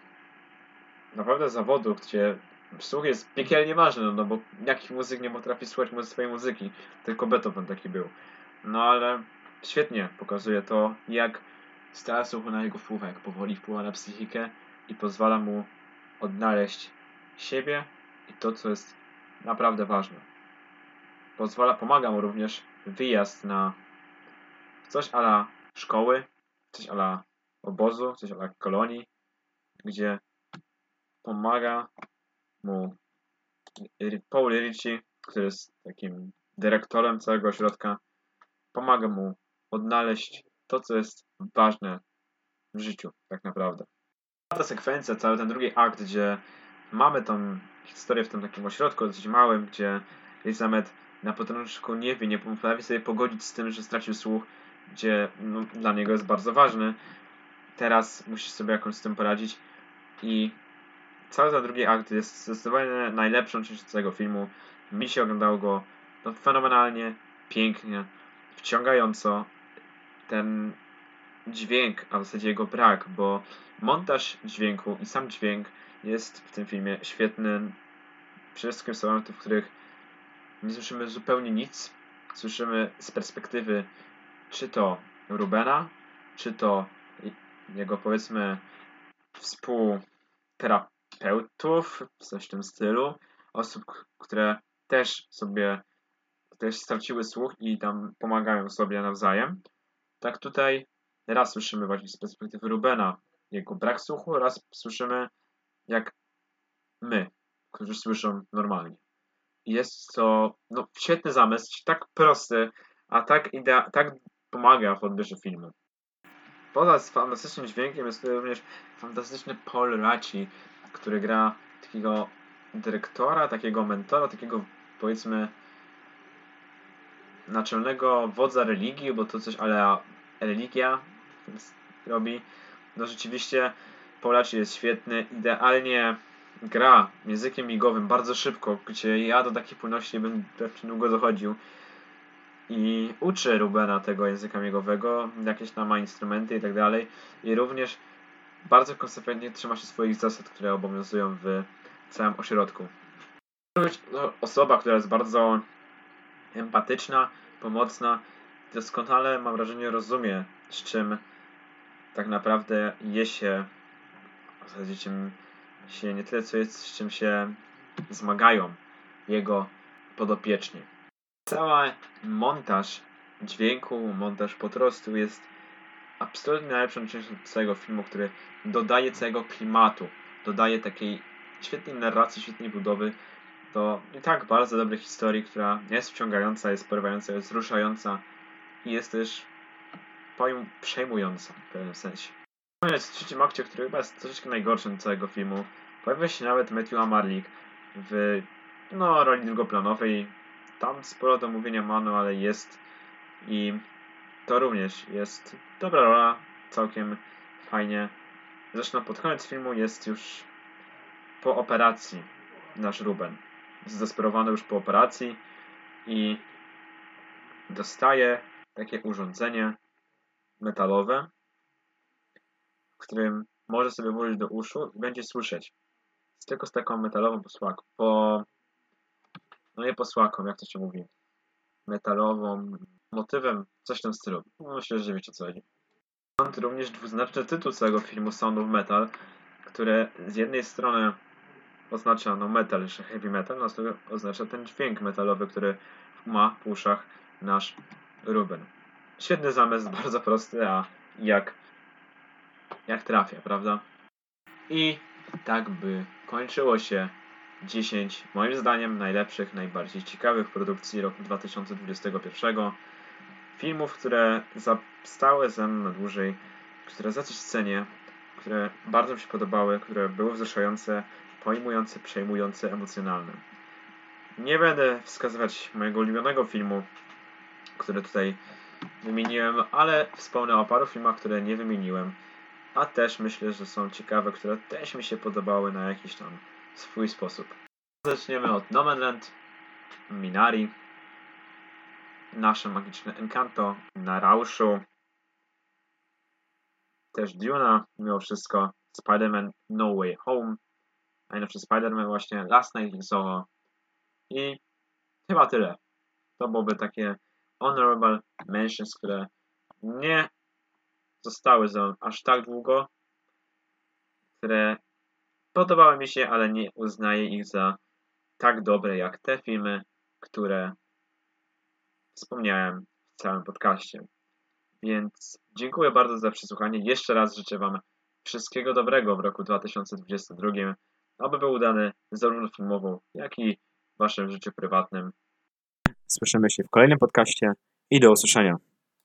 naprawdę zawodu, gdzie słuch jest piekielnie ważny, no, no bo jaki muzyk nie potrafi słuchać swojej muzyki, tylko Beethoven taki był. No ale świetnie pokazuje to, jak strata słuchu na jego wpływa, jak powoli wpływa na psychikę i pozwala mu odnaleźć siebie i to, co jest naprawdę ważne. Pozwala, pomaga mu również wyjazd na coś ala szkoły, coś ala obozu, coś ala kolonii, gdzie pomaga mu Paul Ricci, który jest takim dyrektorem całego ośrodka, pomaga mu odnaleźć to, co jest ważne w życiu, tak naprawdę. Ta sekwencja, cały ten drugi akt, gdzie mamy tą historię w tym takim ośrodku dosyć małym, gdzie Elizabeth na początku nie wie, nie potrafi sobie pogodzić z tym, że stracił słuch, gdzie no, dla niego jest bardzo ważny. Teraz musi sobie jakoś z tym poradzić i cały za drugi akt jest zdecydowanie najlepszą częścią całego filmu. Mi się oglądało go no, fenomenalnie, pięknie, wciągająco. Ten dźwięk, a w zasadzie jego brak, bo montaż dźwięku i sam dźwięk jest w tym filmie świetny. Przede wszystkim są momenty, w których nie słyszymy zupełnie nic. Słyszymy z perspektywy czy to Rubena, czy to jego powiedzmy współterapeutów, coś w tym stylu, osób, które też sobie też straciły słuch i tam pomagają sobie nawzajem. Tak tutaj raz słyszymy właśnie z perspektywy Rubena jego brak słuchu, raz słyszymy jak my, którzy słyszą normalnie. Jest to no, świetny zamysł, tak prosty, a tak, idea, tak pomaga w odbierze filmu. Poza fantastycznym dźwiękiem jest tutaj również fantastyczny Paul Raci, który gra takiego dyrektora, takiego mentora, takiego powiedzmy naczelnego wodza religii, bo to coś ale religia robi. No rzeczywiście Polaci jest świetny, idealnie gra językiem migowym bardzo szybko, gdzie ja do takiej płynności nie będę długo dochodził i uczy Rubena tego języka migowego, jakieś tam ma instrumenty i tak dalej i również bardzo konsekwentnie trzyma się swoich zasad, które obowiązują w całym ośrodku. No, osoba, która jest bardzo empatyczna, pomocna, doskonale mam wrażenie rozumie, z czym tak naprawdę je się, w zasadzie czym się nie tyle co jest, z czym się zmagają jego podopieczni. Cały montaż dźwięku, montaż po prostu jest absolutnie najlepszą częścią całego filmu, który dodaje całego klimatu, dodaje takiej świetnej narracji, świetnej budowy do i tak bardzo dobrej historii, która jest wciągająca, jest porywająca, jest wzruszająca i jest też przejmująca w pewnym sensie. Koniec w trzecim akcie, który chyba jest troszeczkę najgorszym całego filmu, pojawia się nawet Matthew Amarlik w no, roli drugoplanowej. Tam sporo do mówienia manu, ale jest i to również jest dobra rola, całkiem fajnie. Zresztą pod koniec filmu jest już po operacji nasz Ruben. Zdesperowany już po operacji i dostaje takie urządzenie metalowe, w którym może sobie włożyć do uszu i będzie słyszeć. Tylko z taką metalową posłaką. Po... No nie posłaką, jak to się mówi. Metalową motywem, coś w tym stylu. No, myślę, że wiecie co chodzi. Stąd również dwuznaczny tytuł całego filmu Sound of Metal, które z jednej strony oznacza no metal, heavy metal, z drugiej oznacza ten dźwięk metalowy, który ma w uszach nasz Ruben. Świetny zamysł, bardzo prosty, a jak, jak trafia, prawda? I tak by kończyło się 10, moim zdaniem, najlepszych, najbardziej ciekawych produkcji roku 2021. Filmów, które zostały ze mną dłużej, które za coś cenię, które bardzo mi się podobały, które były wzruszające, pojmujące, przejmujące, emocjonalne. Nie będę wskazywać mojego ulubionego filmu, który tutaj wymieniłem, ale wspomnę o paru filmach, które nie wymieniłem, a też myślę, że są ciekawe, które też mi się podobały na jakiś tam swój sposób. Zaczniemy od Nomadland, Minari, nasze magiczne Encanto, na Rauszu, też Duna, mimo wszystko, Spider-Man No Way Home, najnowszy Spider-Man właśnie, Last Night in Soho i chyba tyle. To byłoby takie honorable mentions, które nie zostały za aż tak długo, które podobały mi się, ale nie uznaję ich za tak dobre jak te filmy, które wspomniałem w całym podcaście. Więc dziękuję bardzo za przesłuchanie. Jeszcze raz życzę Wam wszystkiego dobrego w roku 2022, aby był udany zarówno filmowo, jak i w Waszym życiu prywatnym. Słyszymy się w kolejnym podcaście i do usłyszenia.